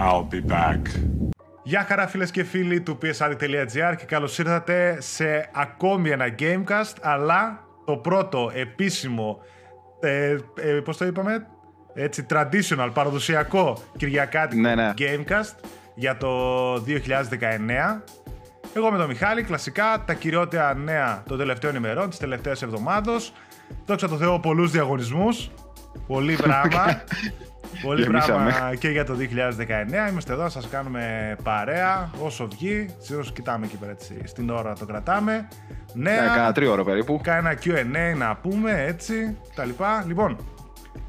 I'll be back. Γεια χαρά φίλες και φίλοι του psad.gr και καλώς ήρθατε σε ακόμη ένα Gamecast αλλά το πρώτο επίσημο, ε, ε, πώς το είπαμε, έτσι traditional, παραδοσιακό κυριακάτικο Ναι, ναι. Gamecast για το 2019. Εγώ με τον Μιχάλη, κλασικά τα κυριότερα νέα των τελευταίων ημερών, της τελευταίας εβδομάδος. Δόξα τω Θεώ, πολλούς διαγωνισμούς. Πολύ πράγμα. Πολύ Γεμίσαμε. πράγμα και για το 2019. Είμαστε εδώ να σας κάνουμε παρέα όσο βγει. Συνήθως κοιτάμε εκεί πέρα έτσι, στην ώρα το κρατάμε. Ναι, Νέα, κάνα τρίωρο περίπου. κάνα Q&A να πούμε έτσι, τα λοιπά. Λοιπόν,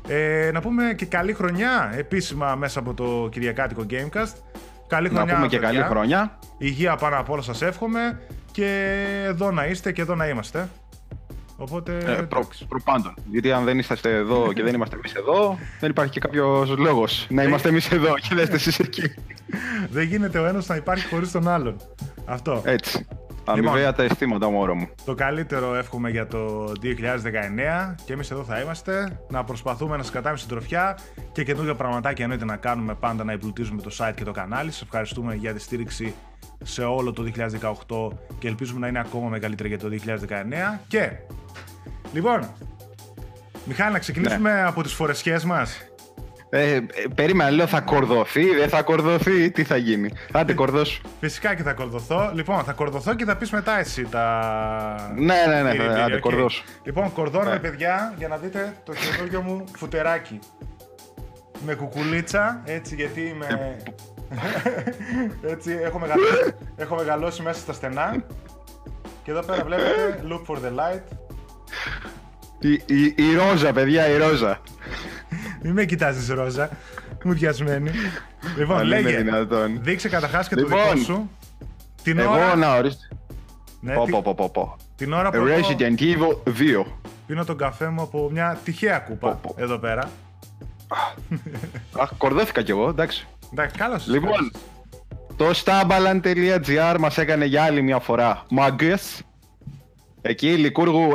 ε, να πούμε και καλή χρονιά επίσημα μέσα από το Κυριακάτικο Gamecast. Καλή Να χρονιά, πούμε και καλή παιδιά. χρονιά. Υγεία πάνω απ' όλα σας εύχομαι και εδώ να είστε και εδώ να είμαστε. Οπότε, Ε, προ, εντάξει. προπάντων. Γιατί αν δεν είσαστε εδώ και δεν είμαστε εμείς εδώ, δεν υπάρχει και κάποιος λόγος να είμαστε εμείς εδώ και δεν είστε εσείς εκεί. δεν γίνεται ο ένας να υπάρχει χωρίς τον άλλον. Αυτό. Έτσι. Αμοιβαία τα αισθήματα, μόρο μου. Το καλύτερο εύχομαι για το 2019 και εμείς εδώ θα είμαστε να προσπαθούμε να σας κρατάμε στην τροφιά και καινούργια πραγματάκια εννοείται να κάνουμε πάντα να εμπλουτίζουμε το site και το κανάλι. Σας ευχαριστούμε για τη στήριξη σε όλο το 2018 και ελπίζουμε να είναι ακόμα μεγαλύτερη για το 2019 και λοιπόν Μιχάλη να ξεκινήσουμε από τις φορεσιές μας Ε, ε, περίμενα, λέω θα κορδωθεί, δεν θα κορδωθεί, τι θα γίνει. Άντε, κορδώσου. Φυσικά και θα κορδωθώ. Λοιπόν, θα κορδωθώ και θα πεις μετά εσύ τα. Ναι, ναι, ναι, Κύριε, ναι, κύριε, άντε, οκ. κορδώσου. Λοιπόν, κορδώνουμε, Ναι. παιδιά, για να δείτε το καινούργιο μου φουτεράκι. Με κουκουλίτσα, έτσι γιατί είμαι. έτσι, έχω μεγαλώσει, έχω μεγαλώσει μέσα στα στενά. Και εδώ πέρα βλέπετε, look for the light. Η, η, η ρόζα, παιδιά, η ρόζα. Μην με κοιτάζεις ρόζα, μου διασμένη. Λοιπόν, Αν είναι λέγε, δυνατόν. δείξε καταρχάς και το Λοιπόν, δικό σου. Την Εγώ, ώρα, να ορίστε. ναι, Πω, τη- πω, πω, πω, πω. την ώρα που εγώ Resident Evil 2. πίνω τον καφέ μου από μια τυχαία κούπα Πω, πω. εδώ πέρα. Αχ, κορδώθηκα κι εγώ, εντάξει. Εντάξει, καλώς. Λοιπόν, το stabalan.gr μας έκανε για άλλη μια φορά μάγκες. Εκεί, Λικούργου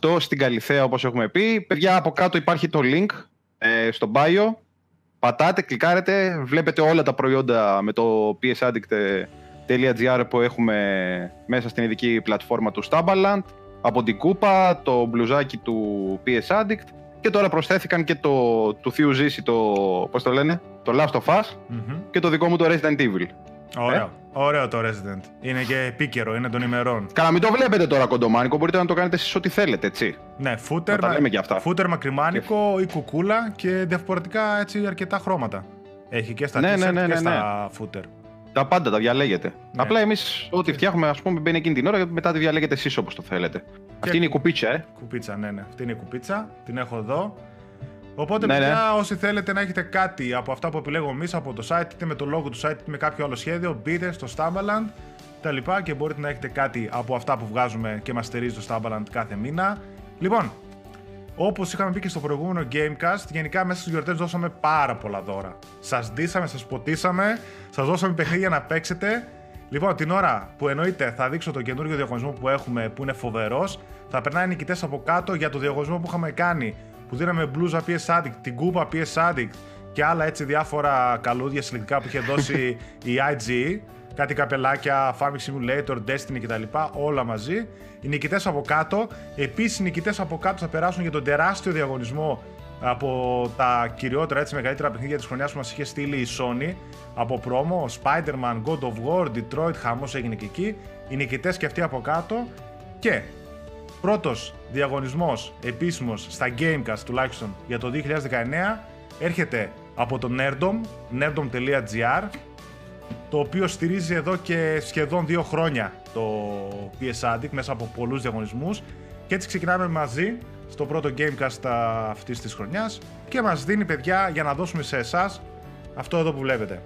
98 στην Καλυθέα όπως έχουμε πει. Παιδιά, από κάτω υπάρχει το link ε, στο bio. Πατάτε, κλικάρετε, βλέπετε όλα τα προϊόντα με το psaddict.gr που έχουμε μέσα στην ειδική πλατφόρμα του Stabaland. Από την κούπα, το μπλουζάκι του PS Addict και τώρα προσθέθηκαν και το του θείου ζήσει το, πώς το λένε, το Last of Us Μμμ. και το δικό μου το Resident Evil. Ωραίο. Ε; Ωραίο το Resident. Είναι και επίκαιρο, είναι των ημερών. Καλά, μην το βλέπετε τώρα κοντομάνικο, μπορείτε να το κάνετε εσείς ό,τι θέλετε, έτσι. Ναι, φούτερ, Να τα λέμε και αυτά. φούτερ μακριμάνικο ή κουκούλα και διαφορετικά έτσι αρκετά χρώματα. Έχει και στα Ναι, t-shirt ναι, ναι, και ναι, στα φούτερ. Τα πάντα τα διαλέγετε. Ναι. Απλά εμείς ό,τι φτιάχνουμε, ας πούμε, μπαίνει εκείνη την ώρα και μετά τη διαλέγετε εσείς όπως το θέλετε. Αυτή είναι η κουπίτσα, ε. Κουπίτσα, ναι, ναι. Αυτή είναι η κουπίτσα. Την έχω εδώ. Οπότε, Ναι, παιδιά, όσοι θέλετε να έχετε κάτι από αυτά που επιλέγω εμείς από το site, είτε με το logo του site, είτε με κάποιο άλλο σχέδιο, μπείτε στο Stambaland τα λοιπά και μπορείτε να έχετε κάτι από αυτά που βγάζουμε και μας στηρίζει το Stambaland κάθε μήνα. Λοιπόν, Όπως είχαμε πει και στο προηγούμενο Gamecast, γενικά μέσα στι γιορτές δώσαμε πάρα πολλά δώρα. Σας ντύσαμε, σας ποτίσαμε, σας δώσαμε παιχνίδια να παίξετε. Λοιπόν, την ώρα που εννοείται θα δείξω το καινούριο διαγωνισμό που έχουμε που είναι φοβερός, θα περνάει νικητές από κάτω για το διαγωνισμό που είχαμε κάνει. Που δίναμε μπλούζα PS Addict, την κούπα PS Addict και άλλα έτσι διάφορα καλούδια συλλεκτικά που είχε δώσει η IGE. Κάτι καπελάκια, Farming Simulator, Destiny κτλ. Όλα μαζί. Οι νικητές από κάτω. Επίσης, οι νικητές από κάτω θα περάσουν για τον τεράστιο διαγωνισμό από τα κυριότερα έτσι μεγαλύτερα παιχνίδια της χρονιάς που μας είχε στείλει η Sony από promo. Spider-Man, God of War, Detroit, χαμός έγινε και εκεί. Οι νικητές και αυτοί από κάτω. Και πρώτος διαγωνισμός επίσημος στα Gamecast τουλάχιστον για το 2019 έρχεται από το Nerdom, nerdom.gr το οποίο στηρίζει εδώ και σχεδόν δύο χρόνια το PS Addict μέσα από πολλούς διαγωνισμούς και έτσι ξεκινάμε μαζί στο πρώτο Gamecast α, αυτής της χρονιάς και μας δίνει παιδιά για να δώσουμε σε εσάς αυτό εδώ που βλέπετε.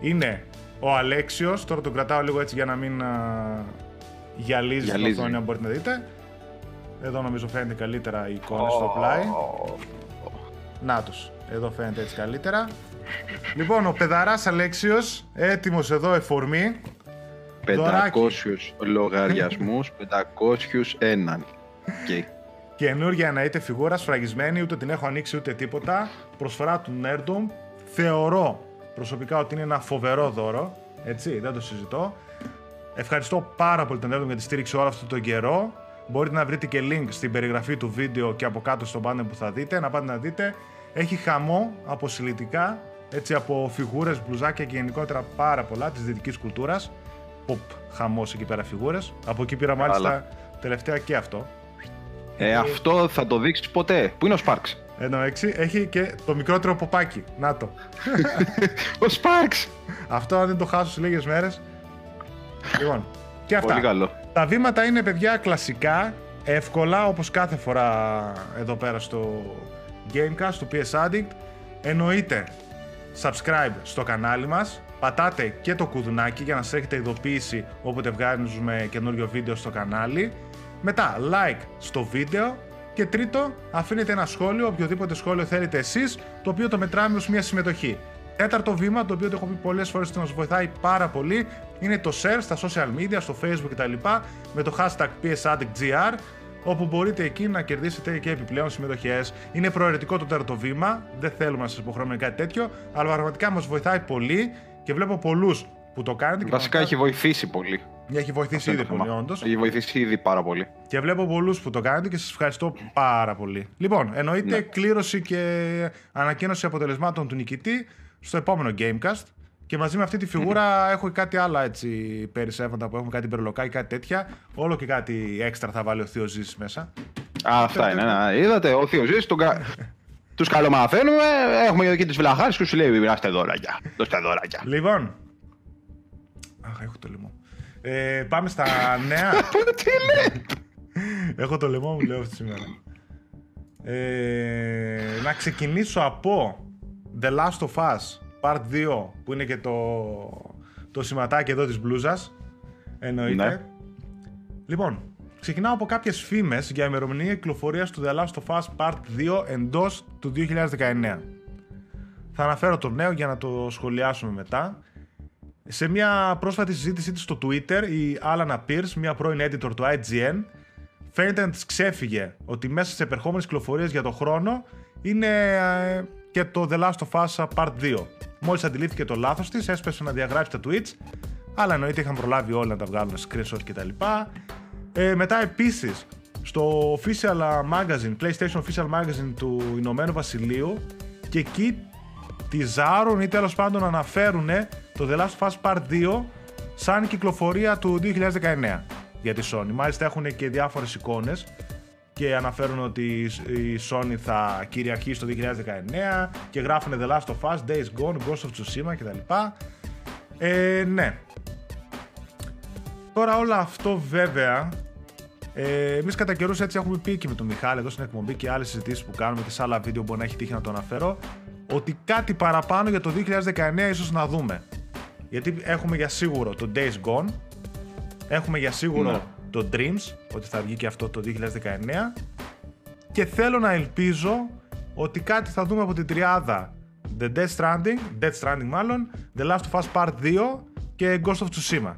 Είναι ο Αλέξιος, τώρα τον κρατάω λίγο έτσι για να μην α, γυαλίζει στην Γυαλίζει. οθόνη αν μπορείτε να δείτε. Εδώ νομίζω φαίνεται καλύτερα η εικόνα στο πλάι. Νάτος, εδώ φαίνεται έτσι καλύτερα. Λοιπόν, ο παιδαράς Αλέξιος, έτοιμος εδώ εφορμή. 500 Δωράκι. λογαριασμούς, 500 έναν. Okay. Καινούργια να είτε φιγούρα σφραγισμένη, ούτε την έχω ανοίξει ούτε τίποτα. Προσφορά του Nerdom. Θεωρώ προσωπικά ότι είναι ένα φοβερό δώρο. Έτσι, δεν το συζητώ. Ευχαριστώ πάρα πολύ τον Έντομ για τη στήριξη όλο αυτόν τον καιρό. Μπορείτε να βρείτε και link στην περιγραφή του βίντεο και από κάτω στο banner που θα δείτε. Να πάτε να δείτε. Έχει χαμό από συλλητικά, έτσι από φιγούρες, μπλουζάκια και γενικότερα πάρα πολλά της δυτικής κουλτούρας. Ποπ, χαμός εκεί πέρα φιγούρες. Από εκεί πήρα μάλιστα τελευταία και αυτό. Ε, αυτό θα το δείξεις ποτέ. Πού είναι ο Sparks; Ενώ έξι, έχει και το μικρότερο ποπάκι. Να το. ο Sparks! Αυτό αν δεν το χάσω σε λίγες μέρες. Λοιπόν, και αυτά. Πολύ καλό. Τα βήματα είναι παιδιά κλασικά, εύκολα όπως κάθε φορά εδώ πέρα στο Gamecast, στο PS Addict. Εννοείται subscribe στο κανάλι μας, πατάτε και το κουδουνάκι για να σας έχετε ειδοποίηση όποτε βγάζουμε καινούριο βίντεο στο κανάλι. Μετά like στο βίντεο και τρίτο αφήνετε ένα σχόλιο, οποιοδήποτε σχόλιο θέλετε εσείς, το οποίο το μετράμε ως μια συμμετοχή. Τέταρτο βήμα, το οποίο το έχω πει πολλές φορές ότι μας βοηθάει πάρα πολύ, είναι το share στα social media, στο facebook κτλ. με το hashtag PSAddictGR όπου μπορείτε εκεί να κερδίσετε και επιπλέον συμμετοχές. Είναι προαιρετικό το τέταρτο βήμα, δεν θέλουμε να σας υποχρεώνουμε κάτι τέτοιο, αλλά πραγματικά μας βοηθάει πολύ και βλέπω πολλούς που το κάνετε. Βασικά έχει βοηθήσει πολύ. Έχει βοηθήσει ήδη πολύ, όντως. Έχει βοηθήσει ήδη πάρα πολύ. Και βλέπω πολλούς που το κάνετε και σας ευχαριστώ πάρα πολύ. Λοιπόν, εννοείται ναι. κλήρωση και ανακοίνωση αποτελεσμάτων του νικητή στο επόμενο Gamecast. Και μαζί με αυτή τη φιγούρα έχω κάτι άλλα έτσι περισσεύοντα που έχουμε κάτι μπερλοκά ή κάτι τέτοια. Όλο και κάτι έξτρα θα βάλει ο Θείος Ζήσης μέσα. Α, αυτά είναι. Ναι. Είδατε, ο Θείος Ζήσης τον κα... τους καλομαθαίνουμε. Έχουμε και τις βλαχάρε και σου λέει: Μοιράστε δώρακια. Δώστε δώρακια. Λοιπόν. Αχ, έχω το λαιμό. Ε, πάμε στα νέα. Τι λέει! έχω το λαιμό μου, λέω αυτή σήμερα. Ε, να ξεκινήσω από The Last of Us Part 2 που είναι και το, το σηματάκι εδώ της μπλούζας. Εννοείται. Ναι. λοιπόν ξεκινάω από κάποιες φήμες για ημερομηνία κυκλοφορίας του The Last of Us Part 2 εντός του 2019 θα αναφέρω το νέο για να το σχολιάσουμε μετά. Σε μια πρόσφατη συζήτησή της στο Twitter η Alana Pierce, μια πρώην editor του IGN φαίνεται να της ξέφυγε ότι μέσα στις επερχόμενες κυκλοφορίες για το χρόνο είναι ε, και το The Last of Us Part 2 Μόλις αντιλήφθηκε το λάθος της, έσπεσε να διαγράψει τα tweets. Αλλά εννοείται είχαν προλάβει όλοι να τα βγάλουν screenshot κτλ. Ε, μετά επίσης στο official magazine, PlayStation official magazine του Ηνωμένου Βασιλείου και εκεί τη ζάρουν ή τέλος πάντων αναφέρουν το The Last of Us Part 2 σαν κυκλοφορία του 2019 για τη Sony. Μάλιστα έχουν και διάφορες εικόνες και αναφέρουν ότι η Sony θα κυριαρχήσει το 2019 και γράφουν The Last of Us, Days Gone, Ghost of Tsushima κτλ. Ε, ναι. Τώρα όλο αυτό βέβαια ε, Εμείς κατά καιρούς έτσι έχουμε πει και με τον Μιχάλη εδώ στην εκπομπή και άλλες συζητήσεις που κάνουμε και σε άλλα βίντεο που να έχει τύχει να το αναφέρω ότι κάτι παραπάνω για το 2019 ίσως να δούμε. Γιατί έχουμε για σίγουρο το Days Gone, έχουμε για σίγουρο ναι το Dreams, ότι θα βγει και αυτό το 2019 και θέλω να ελπίζω ότι κάτι θα δούμε από την τριάδα The Death Stranding, Death Stranding μάλλον, The Last of Us Part 2 και Ghost of Tsushima.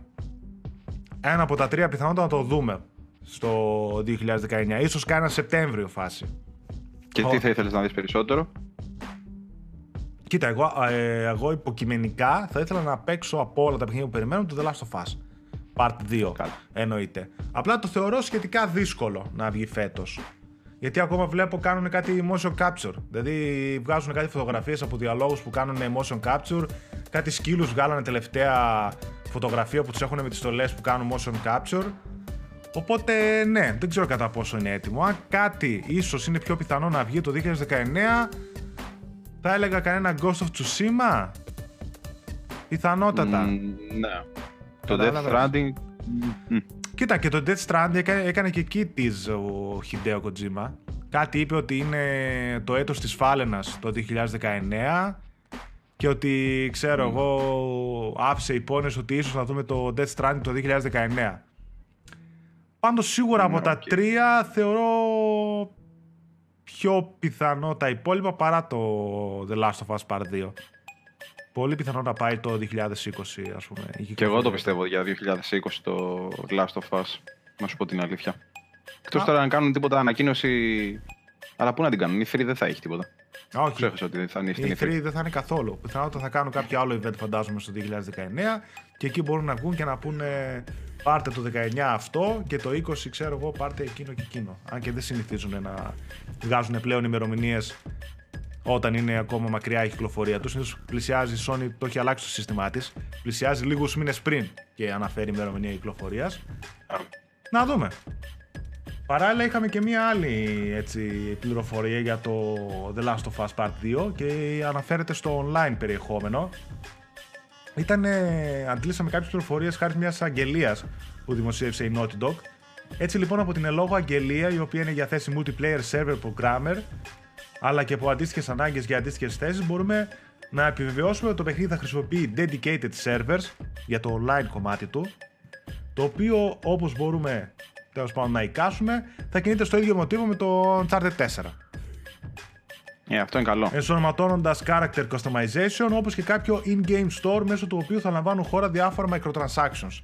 Ένα από τα τρία πιθανότητα να το δούμε στο 2019, ίσως κάνα Σεπτέμβριο φάση. Και τι θα ήθελες να δεις περισσότερο; Κοίτα, εγώ, ε, εγώ υποκειμενικά θα ήθελα να παίξω από όλα τα παιχνίδια που περιμένουν το The Last of Us. Part 2 Καλά. εννοείται. Απλά το θεωρώ σχετικά δύσκολο να βγει φέτος. Γιατί ακόμα βλέπω κάνουν κάτι motion capture. Δηλαδή βγάζουν κάτι φωτογραφίες από διαλόγους που κάνουν motion capture. Κάτι σκύλους βγάλανε τελευταία φωτογραφία που τους έχουν με τις στολές που κάνουν motion capture. Οπότε ναι, δεν ξέρω κατά πόσο είναι έτοιμο. Αν κάτι ίσως είναι πιο πιθανό να βγει το 2019, θα έλεγα κανένα Ghost of Tsushima; Πιθανότατα. Mm, ναι. Το Death Stranding. Κοίτα, και το Death Stranding έκανε, έκανε και εκεί tease ο Hideo Kojima. Κάτι είπε ότι είναι το έτος της Φάλαινας το 2019 και ότι, ξέρω εγώ, άφησε υπόνες ότι ίσως θα δούμε το Death Stranding το 2019. Πάντως σίγουρα από τα τρία θεωρώ πιο πιθανό τα υπόλοιπα παρά το The Last of Us Part 2. Πολύ πιθανό να πάει το 2020, ας πούμε. Και εγώ το πιστεύω για 2020 το Last of Us, να σου πω την αλήθεια. Εκτός τώρα να κάνουν τίποτα ανακοίνωση. Αλλά πού να την κάνουν, η 3 δεν θα έχει τίποτα. Όχι. Ξέχασα ότι δεν θα είναι Η στην E3 E3. δεν θα είναι καθόλου. Πιθανότατα θα κάνουν κάποιο άλλο event, φαντάζομαι, στο 2019 και εκεί μπορούν να βγουν και να πούνε πάρτε το 19 αυτό και το 20 ξέρω εγώ πάρτε εκείνο και εκείνο. Αν και δεν συνηθίζουν να βγάζουν πλέον ημερομηνίες όταν είναι ακόμα μακριά η κυκλοφορία τους. Συνήθως πλησιάζει η Sony, το έχει αλλάξει το σύστημά της. Πλησιάζει λίγους μήνες πριν και αναφέρει ημερομηνία κυκλοφορίας. Να δούμε. Παράλληλα είχαμε και μία άλλη έτσι, πληροφορία για το The Last of Us Part 2 και αναφέρεται στο online περιεχόμενο. Ήταν, αντλήσαμε κάποιες πληροφορίες χάρη μιας αγγελίας που δημοσίευσε η Naughty Dog. Έτσι λοιπόν από την ελόγω αγγελία η οποία είναι για θέση multiplayer server programmer αλλά και από αντίστοιχες ανάγκες για αντίστοιχες θέσεις μπορούμε να επιβεβαιώσουμε ότι το παιχνίδι θα χρησιμοποιεί dedicated servers για το online κομμάτι του το οποίο όπως μπορούμε τέλος πάντων να εικάσουμε θα κινείται στο ίδιο μοτίβο με το Uncharted 4 Ε, αυτό είναι καλό. ενσωματώνοντας character customization όπως και κάποιο in-game store μέσω του οποίου θα λαμβάνουν χώρα διάφορα microtransactions.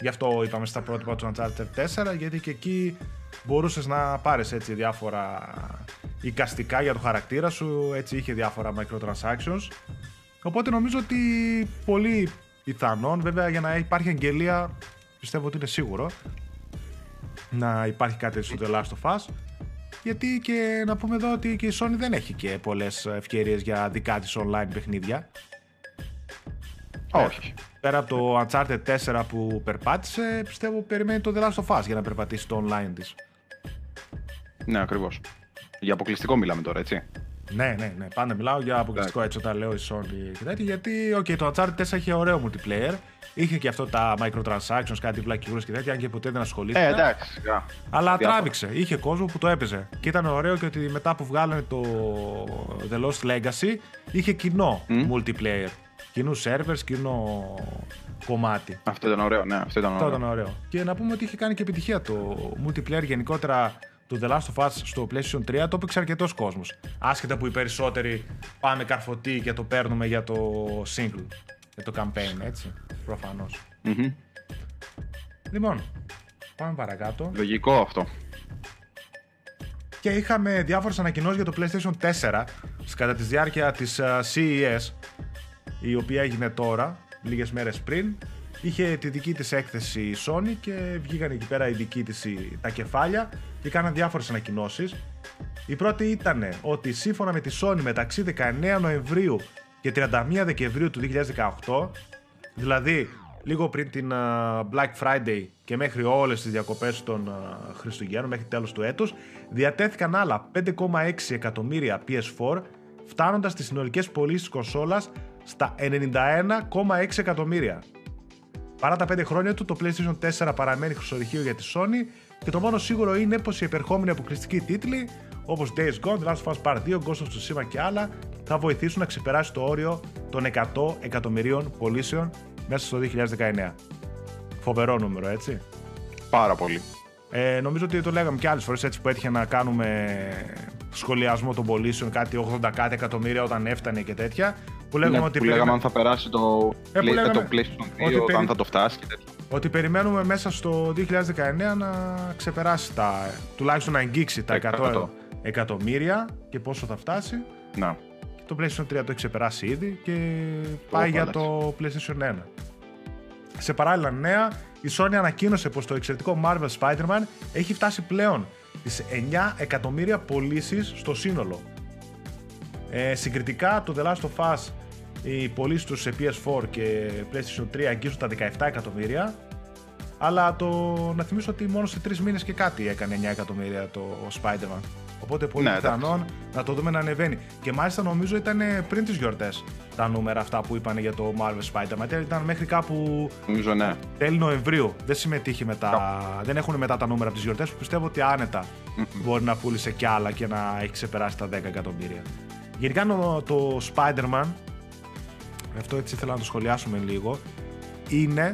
Γι' αυτό είπαμε στα πρότυπα του Uncharted 4 γιατί και εκεί μπορούσες να πάρεις έτσι διάφορα εικαστικά για το χαρακτήρα σου, έτσι είχε διάφορα microtransactions. Οπότε νομίζω ότι πολύ πιθανόν, βέβαια για να υπάρχει αγγελία πιστεύω ότι είναι σίγουρο να υπάρχει κάτι στο The Last of Us γιατί και να πούμε εδώ ότι και η Sony δεν έχει και πολλές ευκαιρίες για δικά της online παιχνίδια. Όχι. Πέρα από το Uncharted 4 που περπάτησε, πιστεύω περιμένει το The Last of Us για να περπατήσει το online της. Ναι, ακριβώς. Για αποκλειστικό μιλάμε τώρα, έτσι. Ναι, ναι, ναι. Πάντα μιλάω για αποκλειστικό έτσι όταν λέω η Sony και τέτοια. Γιατί, οκ, το Uncharted 4 είχε ωραίο multiplayer. Είχε και αυτό τα microtransactions, κάτι βλακειούλες και τέτοια, αν και ποτέ δεν ασχολήθηκα. Ε, εντάξει. σιγά. Αλλά Διάφορα. τράβηξε. Είχε κόσμο που το έπαιζε. Και ήταν ωραίο και ότι μετά που βγάλανε το The Lost Legacy είχε κοινό multiplayer. Κοινούς servers, κοινό κομμάτι. Αυτό ήταν ωραίο, ναι, αυτό ήταν Αυτό ωραίο. ήταν ωραίο. Και να πούμε ότι είχε κάνει και επιτυχία το multiplayer γενικότερα του The Last of Us στο PlayStation 3 το έπαιξε αρκετός κόσμος. Άσχετα που οι περισσότεροι πάμε καρφωτοί και το παίρνουμε για το single. Για το campaign, έτσι. Προφανώς. Μμμ. Λοιπόν, πάμε παρακάτω. Λογικό αυτό. Και είχαμε διάφορες ανακοινώσεις για το PlayStation 4 κατά τη διάρκεια της CES, η οποία έγινε τώρα, λίγες μέρες πριν. Είχε τη δική της έκθεση η Sony και βγήκαν εκεί πέρα οι δικοί της οι- τα κεφάλια και κάναν διάφορες ανακοινώσεις. Η πρώτη ήταν ότι σύμφωνα με τη Sony μεταξύ 19 Νοεμβρίου και 31 Δεκεμβρίου του 2018, δηλαδή λίγο πριν την α, Black Friday και μέχρι όλες τις διακοπές των α, Χριστουγέννων, μέχρι τέλος του έτους, διατέθηκαν άλλα 5,6 εκατομμύρια PS4, φτάνοντας τις συνολικές πωλήσεις της κονσόλας στα 91,6 εκατομμύρια. Παρά τα 5 χρόνια του, το PlayStation 4 παραμένει χρυσορυχείο για τη Sony και το μόνο σίγουρο είναι πως οι επερχόμενοι αποκλειστικοί τίτλοι όπως Days Gone, The Last of Us Part 2, Ghost of Tsushima και άλλα θα βοηθήσουν να ξεπεράσει το όριο των 100 εκατομμυρίων πωλήσεων μέσα στο 2019. Φοβερό νούμερο, έτσι. Πάρα πολύ. Ε, νομίζω ότι το λέγαμε και άλλες φορές έτσι που έτυχε να κάνουμε σχολιασμό των πωλήσεων, κάτι 80 κάτι εκατομμύρια όταν έφτανε και τέτοια. Που λέγαμε Ναι, ότι που λέγαμε περιμέ- αν θα περάσει το, Ε, που Play- λέγαμε το PlayStation 2, ότι περι- αν θα το φτάσει και τέτοια. ότι περιμένουμε μέσα στο 2019 να ξεπεράσει τα, τουλάχιστον να αγγίξει τα 100 100. εκατομμύρια και πόσο θα φτάσει. Να. Το PlayStation 3 το έχει ξεπεράσει ήδη και πάει για πάλας. το PlayStation 1. Σε παράλληλα νέα, η Sony ανακοίνωσε πως το εξαιρετικό Marvel Spider-Man έχει φτάσει πλέον τις 9 εκατομμύρια πωλήσεις στο σύνολο. Ε, συγκριτικά, το The Last of Us, οι πωλήσεις τους σε PS4 και PlayStation 3 αγγίζουν τα 17 εκατομμύρια. Αλλά το, να θυμίσω ότι μόνο σε 3 μήνες και κάτι έκανε 9 εκατομμύρια το Spider-Man. Οπότε πολύ Ναι, πιθανόν να το δούμε να ανεβαίνει. Και μάλιστα νομίζω ήταν πριν τις γιορτές τα νούμερα αυτά που είπαν για το Marvel Spider-Man. Ήταν μέχρι κάπου Νομίζω ναι. τέλη Νοεμβρίου. Δεν συμμετείχε μετά. Δεν έχουν μετά τα νούμερα από τις γιορτές που πιστεύω ότι άνετα μπορεί να πούλησε κι άλλα και να έχει ξεπεράσει τα 10 εκατομμύρια. Γενικά το, το Spider-Man, αυτό έτσι ήθελα να το σχολιάσουμε λίγο, είναι,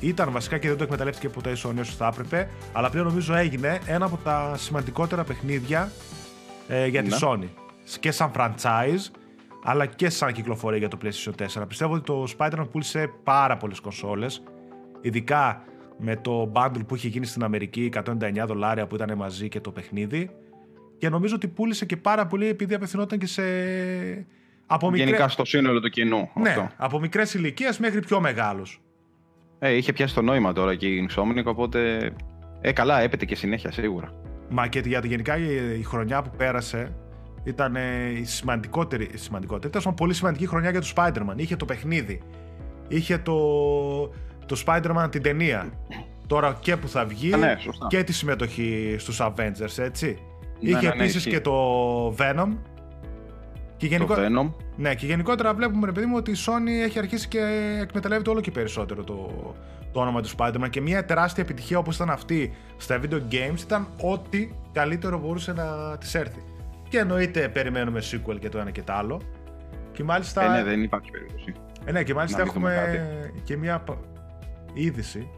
ήταν βασικά και δεν το εκμεταλλεύτηκε ποτέ η Sony όσο θα έπρεπε, αλλά πλέον νομίζω έγινε ένα από τα σημαντικότερα παιχνίδια ε, για τη Ναι. Sony. Και σαν franchise, αλλά και σαν κυκλοφορία για το PlayStation 4. Πιστεύω ότι το Spider-Man πούλησε πάρα πολλές κονσόλες, ειδικά με το bundle που είχε γίνει στην Αμερική, 199 δολάρια που ήταν μαζί και το παιχνίδι. Και νομίζω ότι πούλησε και πάρα πολύ επειδή απευθυνόταν και σε. Από Γενικά μικρέ... στο σύνολο του κοινού. Ναι, αυτό. από μικρές ηλικίες μέχρι πιο μεγάλους. Ε, είχε πιάσει το νόημα τώρα και η Insomniac, οπότε. Ε, καλά, έπεται και συνέχεια σίγουρα. Μα και για γενικά η χρονιά που πέρασε ήταν η σημαντικότερη. Η σημαντικότερη. Ήταν πολύ σημαντική χρονιά για το Spider-Man. Είχε το παιχνίδι. Είχε το, το Spider-Man την ταινία. Τώρα και που θα βγει ναι, και τη συμμετοχή στους Avengers, έτσι. Ναι, Είχε ναι, ναι, επίσης και το Venom. Και γενικό... Το Venom. Ναι, και γενικότερα βλέπουμε, ρε παιδί μου, ότι η Sony έχει αρχίσει και εκμεταλλεύεται όλο και περισσότερο το, το όνομα του Spider-Man και μια τεράστια επιτυχία όπως ήταν αυτή στα video games ήταν ό,τι καλύτερο μπορούσε να της έρθει. Και εννοείται περιμένουμε sequel και το ένα και το άλλο. Και μάλιστα... Ε, ναι, δεν υπάρχει περίπτωση. Ε, ναι, και μάλιστα έχουμε και μια είδηση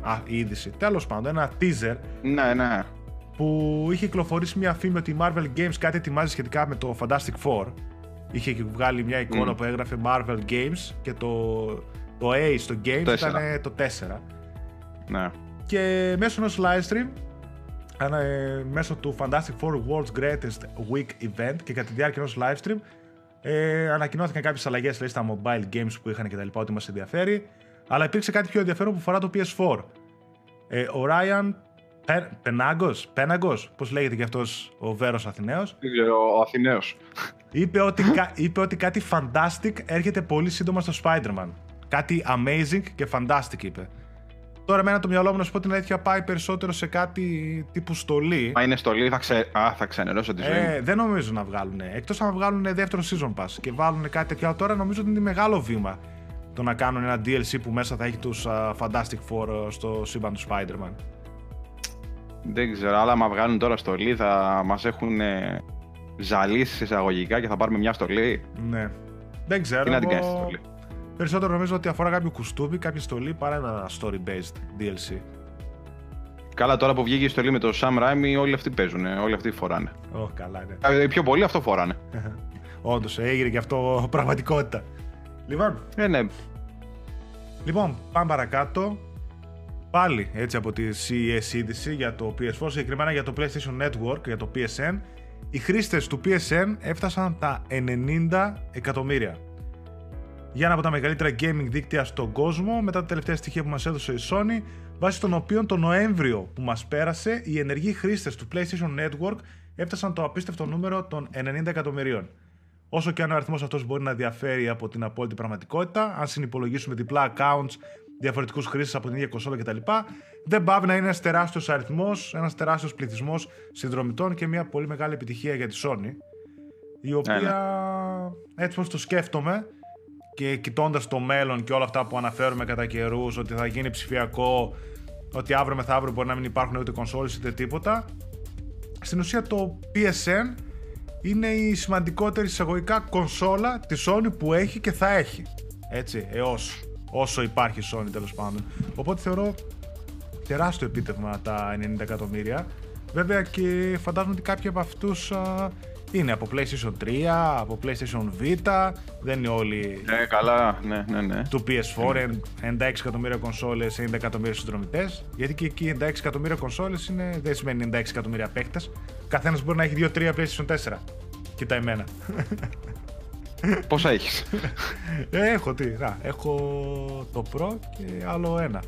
α, είδηση. Τέλος πάντων, ένα teaser. Ναι, ναι. Που είχε κυκλοφορήσει μια φήμη ότι η Marvel Games κάτι ετοιμάζει σχετικά με το Fantastic Four. Είχε βγάλει μια εικόνα που έγραφε Marvel Games και το, το A στο Games το ήταν το 4. Ναι. Και μέσω ενός live stream, ε, μέσω του Fantastic Four World's Greatest Week Event και κατά τη διάρκεια ενός live stream, ε, ανακοινώθηκαν κάποιες αλλαγές στα mobile games που είχαν και τα λοιπά, ό,τι μας ενδιαφέρει. Αλλά υπήρξε κάτι πιο ενδιαφέρον που αφορά το PS4. Ε, ο Ryan Πενάγκος, Πέναγκος, πώς λέγεται και αυτός ο Βέρος Αθηναίος; Ο Αθηναίος. Είπε, ότι, είπε ότι κάτι fantastic έρχεται πολύ σύντομα στο Spider-Man. Κάτι amazing και fantastic είπε. Τώρα, εμένα το μυαλό μου να σου πω την αλήθεια πάει περισσότερο σε κάτι τύπου στολή. Μα είναι στολή, θα, ξε... Α, θα ξενερώσω τη ζωή. Ε, δεν νομίζω να βγάλουν. Εκτός αν βγάλουν δεύτερο season pass και βάλουν κάτι τέτοιο. Τώρα νομίζω ότι είναι μεγάλο βήμα το να κάνουν ένα DLC που μέσα θα έχει τους uh, Fantastic Four στο σύμπαν του Spider-Man. Δεν ξέρω, αλλά άμα βγάλουν τώρα στολή θα μας έχουν ε, ζαλίσει εισαγωγικά και θα πάρουμε μια στολή. Ναι. Δεν ξέρω. Τι να την κάνεις στολή; Περισσότερο νομίζω ότι αφορά κάποιο κουστούμπι, κάποια στολή παρά ένα story-based DLC. Καλά, τώρα που βγήκε η στολή με το Sam Raimi, όλοι αυτοί παίζουν, όλοι αυτοί φοράνε. Oh, καλά, ναι. Ε, πιο πολύ αυτό φοράνε. Όντως, έγινε και αυτό πραγματικότητα. Λοιπόν. Ε, ναι. Λοιπόν, πάμε παρακάτω. Πάλι έτσι από τη CES είδηση για το PS4, συγκεκριμένα για το PlayStation Network, για το PSN. Οι χρήστες του PSN έφτασαν τα 90 εκατομμύρια. Για ένα από τα μεγαλύτερα gaming δίκτυα στον κόσμο, μετά τα τελευταία στοιχεία που μας έδωσε η Sony, βάσει των οποίων το Νοέμβριο που μας πέρασε, οι ενεργοί χρήστες του PlayStation Network έφτασαν το απίστευτο νούμερο των 90 εκατομμυρίων. Όσο και αν ο αριθμός αυτός μπορεί να διαφέρει από την απόλυτη πραγματικότητα, αν συνυπολογίσουμε διπλά accounts, διαφορετικούς χρήστες από την ίδια κονσόλα κτλ., δεν πάβει να είναι ένας τεράστιος αριθμός, ένας τεράστιος πληθυσμός συνδρομητών και μια πολύ μεγάλη επιτυχία για τη Sony. Η οποία, ναι, ναι. έτσι όπως το σκέφτομαι και κοιτώντας το μέλλον και όλα αυτά που αναφέρουμε κατά καιρούς, ότι θα γίνει ψηφιακό, ότι αύριο μεθαύριο μπορεί να μην υπάρχουν ούτε κονσόλες είτε τίποτα. Στην ουσία το PSN είναι η σημαντικότερη εισαγωγικά κονσόλα της Sony που έχει και θα έχει. Έτσι, έως όσο υπάρχει η Sony τέλος πάντων. Οπότε θεωρώ τεράστιο επίτευγμα τα 90 εκατομμύρια. Βέβαια και φαντάζομαι ότι κάποιοι από αυτούς είναι από PlayStation 3, από PlayStation Vita, δεν είναι όλοι ναι, καλά, ναι, ναι, ναι. του PS4, 96 εκατομμύρια κονσόλες, 90 εκατομμύρια συνδρομητές, γιατί και εκεί 96 εκατομμύρια κονσόλες είναι, δεν σημαίνει 96 εκατομμύρια παίκτες, καθένας μπορεί να έχει 2-3 PlayStation 4. Κοίτα εμένα. Πόσα έχεις; Ε, έχω τι, να, έχω το Pro και άλλο ένα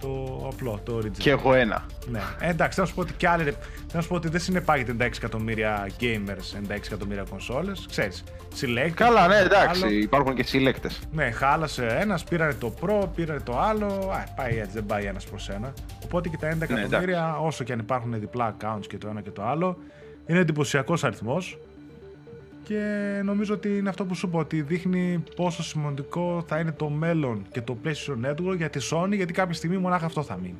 το απλό, το original. Και έχω ένα. Ναι. Ε, εντάξει, θα σου πω ότι κι άλλοι. Θα σου πω ότι δεν συνεπάγεται 96 εκατομμύρια gamers, 96 εκατομμύρια κονσόλε. Ξέρεις. Select. Καλά, ναι, εντάξει. Άλλο. Υπάρχουν και συλλέκτες. Ναι, χάλασε ένας, πήρανε το Pro, πήρανε το άλλο. Α, πάει έτσι, δεν πάει ένας προς ένα. Οπότε και τα 11 ναι, εκατομμύρια, όσο και αν υπάρχουν διπλά accounts και το ένα και το άλλο, είναι εντυπωσιακός αριθμός. Και νομίζω ότι είναι αυτό που σου είπα, ότι δείχνει πόσο σημαντικό θα είναι το μέλλον και το PlayStation Network για τη Sony, γιατί κάποια στιγμή μονάχα αυτό θα μείνει.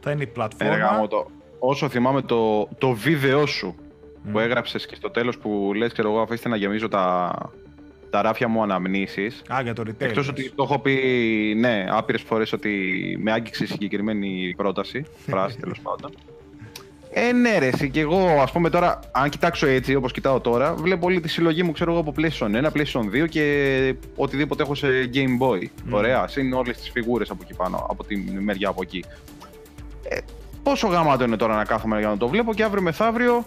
Θα είναι η πλατφόρμα. το, όσο θυμάμαι το, το βίντεο σου που έγραψες και στο τέλος που λες, ξέρω εγώ, αφήστε να γεμίζω τα, τα ράφια μου αναμνήσεις. Α, για το retail. Εκτός ότι το έχω πει, ναι, άπειρες φορές ότι με άγγιξε η συγκεκριμένη πρόταση, φράση τέλος πάντων. Ε, ναι, ρε, και εγώ, ας πούμε τώρα, αν κοιτάξω έτσι όπως κοιτάω τώρα, βλέπω όλη τη συλλογή μου, ξέρω εγώ, από PlayStation 1, PlayStation 2 και οτιδήποτε έχω σε Game Boy. Mm. Ωραία, συν όλες τις φιγούρες από εκεί πάνω, από τη μεριά από εκεί. Ε, πόσο γαμάτο είναι τώρα να κάθομαι για να το βλέπω και αύριο μεθαύριο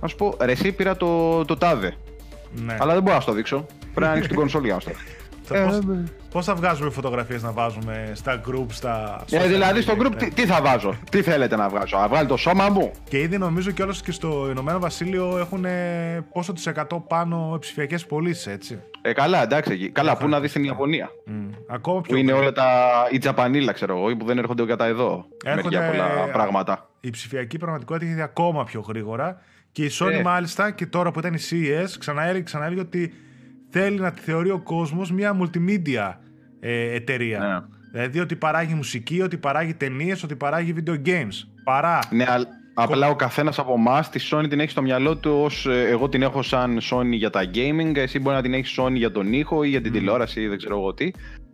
Να σου πω, ρε, εσύ πήρα το, το τάδε. Ναι. Αλλά δεν μπορώ να σου το δείξω. Πρέπει να ανοίξεις την κονσόλη για να σου το Θα- πώς, πώς θα βγάζουμε φωτογραφίες να βάζουμε στα group, στα... Ε, social δηλαδή στο media, group ναι. τι, τι θα βάζω, τι θέλετε να βγάζω, να βγάλει το σώμα μου; Και ήδη νομίζω κιόλας και στο Ηνωμένο Βασίλειο έχουν πόσο της εκατό πάνω ψηφιακές πωλήσεις, έτσι. Ε, καλά, εντάξει. εκεί. Καλά, πού να δεις στην Ιαπωνία. Μμ. Ακόμα πιο Που είναι όλα τα. η Τζαπανίλα, ξέρω εγώ, που δεν έρχονται κατά εδώ. Έρχονται- Μερικά πολλά πράγματα. η ψηφιακή πραγματικότητα έχει ακόμα πιο γρήγορα. Και η Sony, Ε. μάλιστα, και τώρα που ήταν η CES, ξαναέλεγε, ξαναέλεγε ότι θέλει να τη θεωρεί ο κόσμος μια multimedia ε, εταιρεία. Ναι. Δηλαδή ότι παράγει μουσική, ότι παράγει ταινίες, ότι παράγει video games. Παρά. Ναι, αλλά απλά ο καθένας από εμάς τη Sony την έχει στο μυαλό του ως εγώ την έχω σαν Sony για τα gaming, εσύ μπορεί να την έχεις Sony για τον ήχο ή για την τηλεόραση ή δεν ξέρω εγώ τι.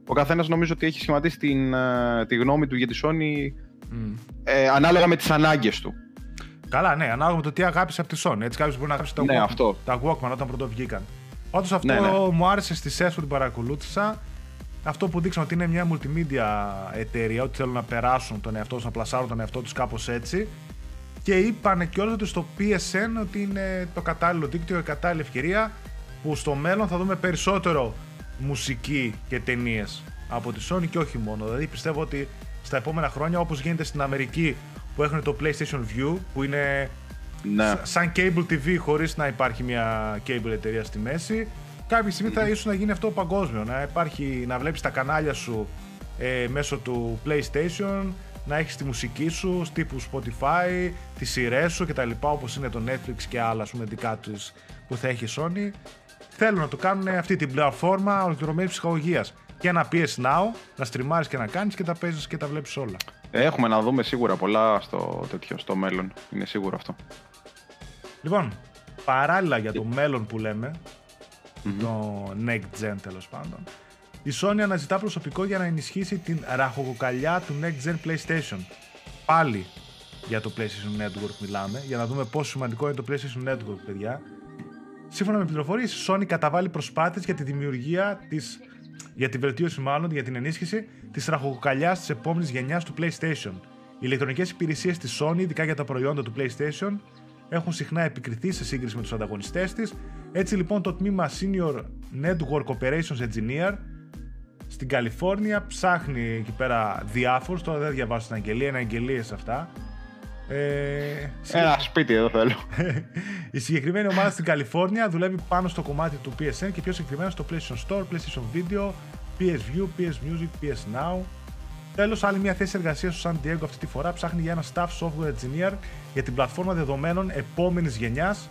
Ο καθένας νομίζω ότι έχει σχηματίσει την, ε, τη γνώμη του για τη Sony Μμ. ε, ανάλογα με τις ανάγκες του. Καλά, ναι, ανάλογα με το τι αγάπησε από τη Sony. Έτσι, κάποιος μπορεί να αγάπησε τα, Ναι, Walkman, αυτό. τα Walkman όταν πρώτο βγήκαν. Όντως αυτό Ναι, ναι. μου άρεσε στη SES που την παρακολούθησα. Αυτό που δείξαν ότι είναι μια multimedia εταιρεία, ότι θέλουν να περάσουν τον εαυτό τους, να πλασάρουν τον εαυτό τους κάπως έτσι. Και είπαν και ότι στο PSN ότι είναι το κατάλληλο δίκτυο, η κατάλληλη ευκαιρία που στο μέλλον θα δούμε περισσότερο μουσική και ταινίες από τη Sony και όχι μόνο. Δηλαδή πιστεύω ότι στα επόμενα χρόνια, όπως γίνεται στην Αμερική που έχουν το PlayStation View, που είναι Ναι. Σα- σαν cable TV χωρίς να υπάρχει μια cable εταιρεία στη μέση κάποια στιγμή θα ίσως να γίνει αυτό παγκόσμιο να υπάρχει, να βλέπεις τα κανάλια σου ε, μέσω του PlayStation να έχεις τη μουσική σου τύπους Spotify, τις σειρές σου κτλ όπως είναι το Netflix και άλλα ας πούμε δικά τους που θα έχει η Sony θέλουν να το κάνουν αυτή την πλατφόρμα ολοκληρωμένης ψυχαγωγίας και ένα PS Now, να στριμάρεις και να κάνεις και τα παίζεις και τα βλέπεις όλα. Έχουμε να δούμε σίγουρα πολλά στο, τέτοιο, στο μέλλον. Είναι σίγουρο αυτό. Λοιπόν, παράλληλα για το μέλλον που λέμε, το next gen τέλος πάντων, η Sony αναζητά προσωπικό για να ενισχύσει την ραχοκοκαλιά του next gen PlayStation. Πάλι για το PlayStation Network μιλάμε, για να δούμε πόσο σημαντικό είναι το PlayStation Network, παιδιά. Σύμφωνα με πληροφορίες, η Sony καταβάλει προσπάθειες για τη δημιουργία της, για τη βελτίωση μάλλον, για την ενίσχυση της ραχοκοκαλιάς της επόμενης γενιάς του PlayStation. Οι ηλεκτρονικές υπηρεσίες της Sony, ειδικά για τα προϊόντα του PlayStation, έχουν συχνά επικριθεί σε σύγκριση με τους ανταγωνιστές της. Έτσι λοιπόν το τμήμα Senior Network Operations Engineer στην Καλιφόρνια ψάχνει εκεί πέρα διάφορους, τώρα δεν διαβάζω την αγγελία, είναι αγγελίες αυτά. Ε, Ένα σπίτι εδώ θέλω. η συγκεκριμένη ομάδα στην Καλιφόρνια δουλεύει πάνω στο κομμάτι του PSN και πιο συγκεκριμένα στο PlayStation Store, PlayStation Video, PS View, PS Music, PS Now. Τέλος, άλλη μια θέση εργασίας στο San Diego αυτή τη φορά ψάχνει για ένα staff software engineer για την πλατφόρμα δεδομένων επόμενης γενιάς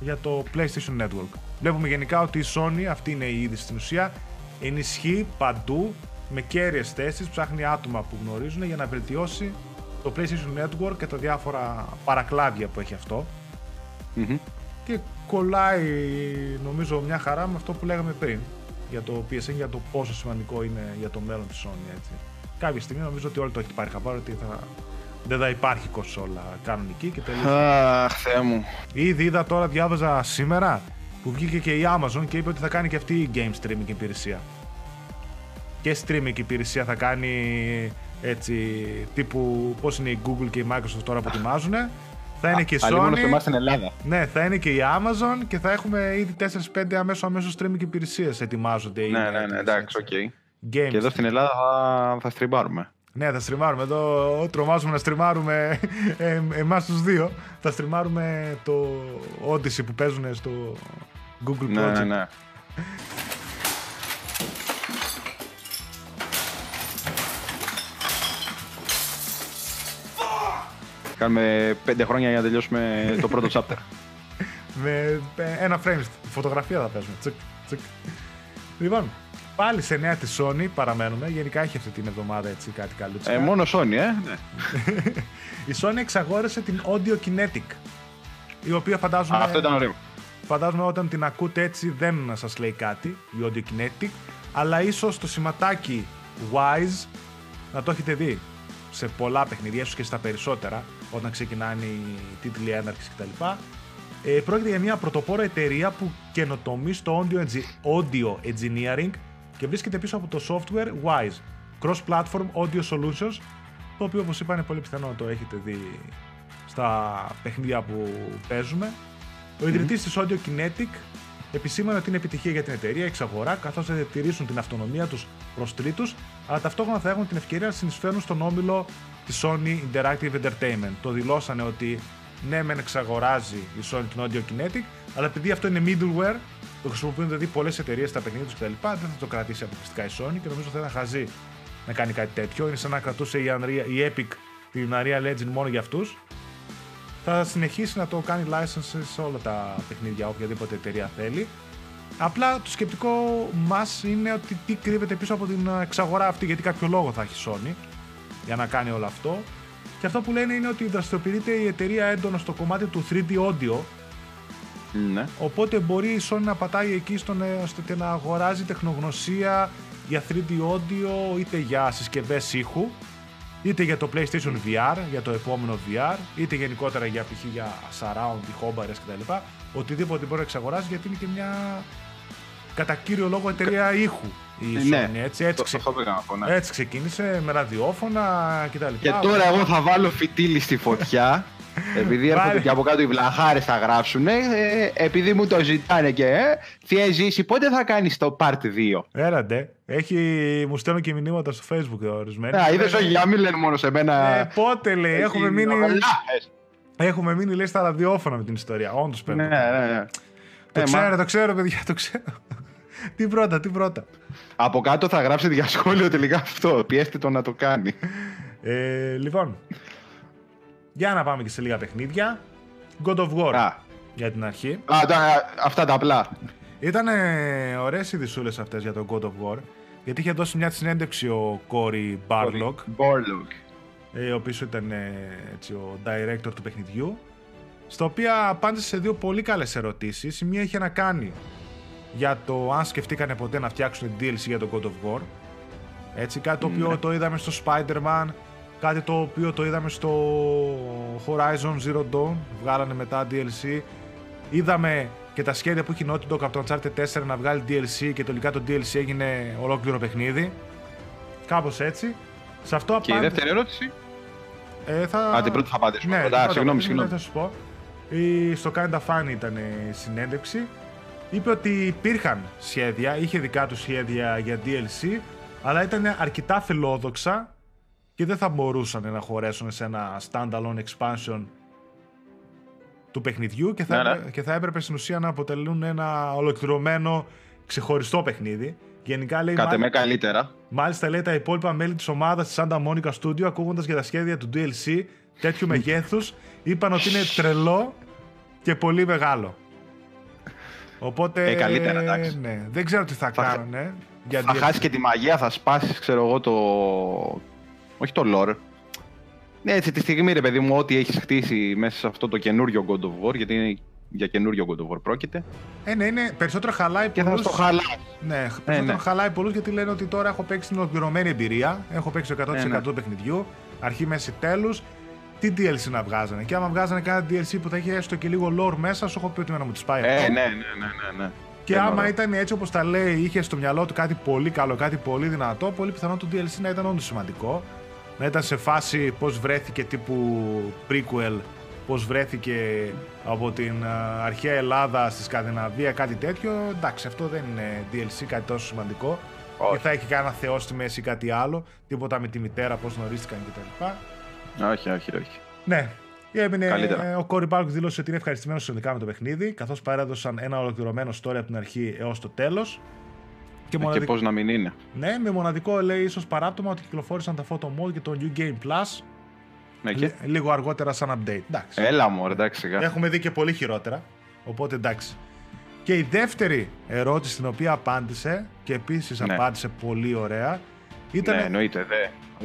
για το PlayStation Network. Βλέπουμε γενικά ότι η Sony, αυτή είναι η είδηση στην ουσία, ενισχύει παντού με κέρυες θέσεις, ψάχνει άτομα που γνωρίζουν για να βελτιώσει το PlayStation Network και τα διάφορα παρακλάδια που έχει αυτό Μμμ. και κολλάει νομίζω μια χαρά με αυτό που λέγαμε πριν για το PSN, για το πόσο σημαντικό είναι για το μέλλον της Sony έτσι. Κάποια στιγμή νομίζω ότι όλοι το έχετε πάρει χαμπάρι ότι θα, δεν θα υπάρχει κονσόλα κανονική και τελείως. Αχ, Θεέ μου. Ήδη είδα τώρα, διάβαζα σήμερα που βγήκε και η Amazon και είπε ότι θα κάνει και αυτή η game streaming υπηρεσία. Και streaming υπηρεσία θα κάνει έτσι τύπου πώς είναι η Google και η Microsoft τώρα που ετοιμάζουν. Θα είναι και η Αλίμονο σε Sony. εμάς στην Ελλάδα. Ναι, θα είναι και η Amazon και θα έχουμε ήδη 4-5 αμέσω αμέσως streaming υπηρεσίες ετοιμάζονται. Ναι, ναι, ναι, εντάξει, OK. Games. Και εδώ στην Ελλάδα θα, θα στριμάρουμε. Ναι, θα στριμάρουμε εδώ. Τρομάζουμε να στριμάρουμε ε, εμάς τους δύο. Θα στριμάρουμε το Odyssey που παίζουν στο Google Ναι, Project. ναι, ναι. Κάνουμε πέντε χρόνια για να τελειώσουμε το πρώτο chapter. Με ε, ένα frame στη φωτογραφία θα παίζουμε. Τσικ, τσικ. Λοιπόν, πάλι σε νέα τη Sony παραμένουμε. Γενικά έχει αυτή την εβδομάδα έτσι κάτι καλό. ε, μόνο Sony, ε. Ναι. Η Sony εξαγόρεσε την Audio Kinetic. Η οποία φαντάζομαι, Α, Αυτό ήταν ωραίο. φαντάζομαι όταν την ακούτε έτσι δεν σας λέει κάτι η Audio Kinetic. Αλλά ίσως το σηματάκι Wise να το έχετε δει σε πολλά παιχνίδια, ίσως και στα περισσότερα, όταν ξεκινάνε οι τίτλοι έναρξης κτλ. Ε, πρόκειται για μια πρωτοπόρα εταιρεία που καινοτομεί στο audio, engi- audio engineering και βρίσκεται πίσω από το software Wise, cross-platform audio solutions, το οποίο όπως είπα είναι πολύ πιθανό να το έχετε δει στα παιχνίδια που παίζουμε. Ο ιδρυτής της Audio Kinetic επισήμανε ότι είναι επιτυχία για την εταιρεία, εξαγορά, καθώς θα διατηρήσουν την αυτονομία τους προς τρίτους, αλλά ταυτόχρονα θα έχουν την ευκαιρία να συνεισφέρουν στον όμιλο της Sony Interactive Entertainment. Το δηλώσανε ότι ναι, μεν εξαγοράζει η Sony την Audio Kinetic, αλλά επειδή αυτό είναι middleware, το χρησιμοποιούν δηλαδή πολλές εταιρείες στα παιχνίδια τους κτλ., δεν θα το κρατήσει αποκλειστικά η Sony και νομίζω θα ήταν χαζή να κάνει κάτι τέτοιο. Είναι σαν να κρατούσε η, Unreal, η Epic την Unreal Legend μόνο για αυτούς. Θα συνεχίσει να το κάνει license σε όλα τα παιχνίδια, οποιαδήποτε εταιρεία θέλει. Απλά το σκεπτικό μας είναι ότι τι κρύβεται πίσω από την εξαγορά αυτή, γιατί κάποιο λόγο θα έχει Sony για να κάνει όλο αυτό. Και αυτό που λένε είναι ότι δραστηριοποιείται η εταιρεία έντονα στο κομμάτι του 3D audio. Ναι. Οπότε μπορεί η Sony να πατάει εκεί στον, ώστε να αγοράζει τεχνογνωσία για 3D audio είτε για συσκευές ήχου είτε για το PlayStation VR, για το επόμενο VR, είτε γενικότερα για π.χ. για surround, χόμπαρες κτλ. Οτιδήποτε μπορεί να εξαγοράσει γιατί είναι και μια κατά κύριο λόγο εταιρεία ήχου η Ναι, Sony. Έτσι, έτσι, το- ξε- αυτό πήγα να πω, ναι. έτσι ξεκίνησε με ραδιόφωνα κτλ. Και τώρα εγώ θα βάλω φιτίλι στη φωτιά. Επειδή έρχονται Βάλε. και από κάτω οι βλαχάρες θα γράψουν. επειδή μου το ζητάνε και. Ε, Θεία ζήσει, πότε θα κάνεις το part 2. Έραντε. Έχει, μου στέλνουν και μηνύματα στο facebook ορισμένοι. Α, είδες όχι, για μην λένε μόνο σε μένα. Ε, πότε λέει, έχουμε Έχει μείνει, βλάχες. έχουμε μείνει λέει στα ραδιόφωνα με την ιστορία. Όντως Ναι, πρέπει. ναι, ναι. Το Ε, ξέρω, μα- το ξέρω, παιδιά, το ξέρω. τι πρώτα, τι πρώτα. Από κάτω θα γράψετε για σχόλιο τελικά αυτό. Πιέστε το να το κάνει. Ε, λοιπόν, για να πάμε και σε λίγα παιχνίδια. God of War Α, για την αρχή. α, τα- αυτά τα απλά. Ήταν ωραίες οι δυσούλες αυτές για το God of War. Γιατί είχε δώσει μια συνέντευξη ο Cory Barlog, Borlog. ε, ο οποίος ήταν ε, έτσι, ο director του παιχνιδιού, στα οποία απάντησε σε δύο πολύ καλές ερωτήσεις. Η μία είχε να κάνει για το αν σκεφτήκανε ποτέ να φτιάξουν DLC για το God of War. Έτσι, κάτι το οποίο Ναι. το είδαμε στο Spider-Man, κάτι το οποίο το είδαμε στο Horizon Zero Dawn, βγάλανε μετά DLC. Είδαμε και τα σχέδια που έχει η Naughty Dog από το Uncharted 4 να βγάλει DLC και τελικά το DLC έγινε ολόκληρο παιχνίδι. Κάπως έτσι. Σε αυτό Και η απάντησε- δεύτερη ερώτηση; ε, θα... Α, την πρώτη θα απαντήσουμε. Ναι, Πρώτα, την πρώτη συγγνώμη, απάντηση, συγγνώμη. Θα σου πω. Η, στο Kinda Funny ήταν η συνέντευξη. Είπε ότι υπήρχαν σχέδια, είχε δικά του σχέδια για DLC, αλλά ήταν αρκετά φιλόδοξα και δεν θα μπορούσαν να χωρέσουν σε ένα standalone expansion του παιχνιδιού και θα, Ναι, ναι. έπρεπε, και θα έπρεπε στην ουσία να αποτελούν ένα ολοκληρωμένο ξεχωριστό παιχνίδι. Γενικά λέει, Κάτε μάλιστα- με καλύτερα. Μάλιστα λέει τα υπόλοιπα μέλη της ομάδας της Santa Monica Studio ακούγοντας για τα σχέδια του DLC τέτοιου μεγέθους είπαν ότι είναι τρελό και πολύ μεγάλο. Οπότε. Ε, καλύτερα, εντάξει. Ναι, δεν ξέρω τι θα, Θα- κάνουν. ε, για Θα DLC. χάσει και τη μαγεία, θα σπάσεις, ξέρω εγώ, το. Όχι το lore. Ναι, έτσι τη στιγμή, ρε παιδί μου, ό,τι έχεις χτίσει μέσα σε αυτό το καινούριο God of War, γιατί είναι για καινούριο God of War πρόκειται. Ε, ναι, είναι, περισσότερο χαλάει Και θα πολλούς... στο χαλά. Ναι, περισσότερο ναι. χαλάει πολλούς γιατί λένε ότι τώρα έχω παίξει την ολοκληρωμένη εμπειρία. Έχω παίξει το 100% Ναι, ναι. του παιχνιδιού. Αρχή, μέση, τέλου. Τι DLC να βγάζανε. Και άμα βγάζανε κάνα DLC που θα είχε έστω και λίγο lore μέσα, σου έχω πει ότι εμένα μου τη πάει Ε, αυτό. ναι, ναι, ναι, ναι. ναι. Και Δεν άμα μπορώ. ήταν έτσι όπως τα λέει, είχε στο μυαλό του κάτι πολύ καλό, κάτι πολύ δυνατό, πολύ πιθανό το DLC να ήταν όντως σημαντικό. Να ήταν σε φάση πώς βρέθηκε τύπου prequel, πώς βρέθηκε από την α, αρχαία Ελλάδα στη Σκανδιναβία, κάτι τέτοιο. Εντάξει, αυτό δεν είναι DLC, κάτι τόσο σημαντικό. Όχι. Και θα έχει κανένα θεό στη μέση ή κάτι άλλο. Τίποτα με τη μητέρα, πώς γνωρίστηκαν κτλ. Όχι, όχι, όχι. Ναι. Έμεινε, Καλύτερα. ε, ο Κόρι Μπάρκ δήλωσε ότι είναι ευχαριστημένος συνολικά με το παιχνίδι, καθώς παρέδωσαν ένα ολοκληρωμένο story από την αρχή έως το τέλος. Και, Ε, Και μοναδικ- πώς να μην είναι. Ναι, με μοναδικό λέει ίσως παράπτωμα ότι κυκλοφόρησαν τα photo mode και το New Game Plus Ναι, και... λι- λίγο αργότερα σαν update. Εντάξει. Έλα μου, εντάξει, σιγά. Έχουμε δει και πολύ χειρότερα. Οπότε εντάξει. Και η δεύτερη ερώτηση την οποία απάντησε και επίσης Ναι. απάντησε πολύ ωραία ήταν. Ναι, εννοείται, δε.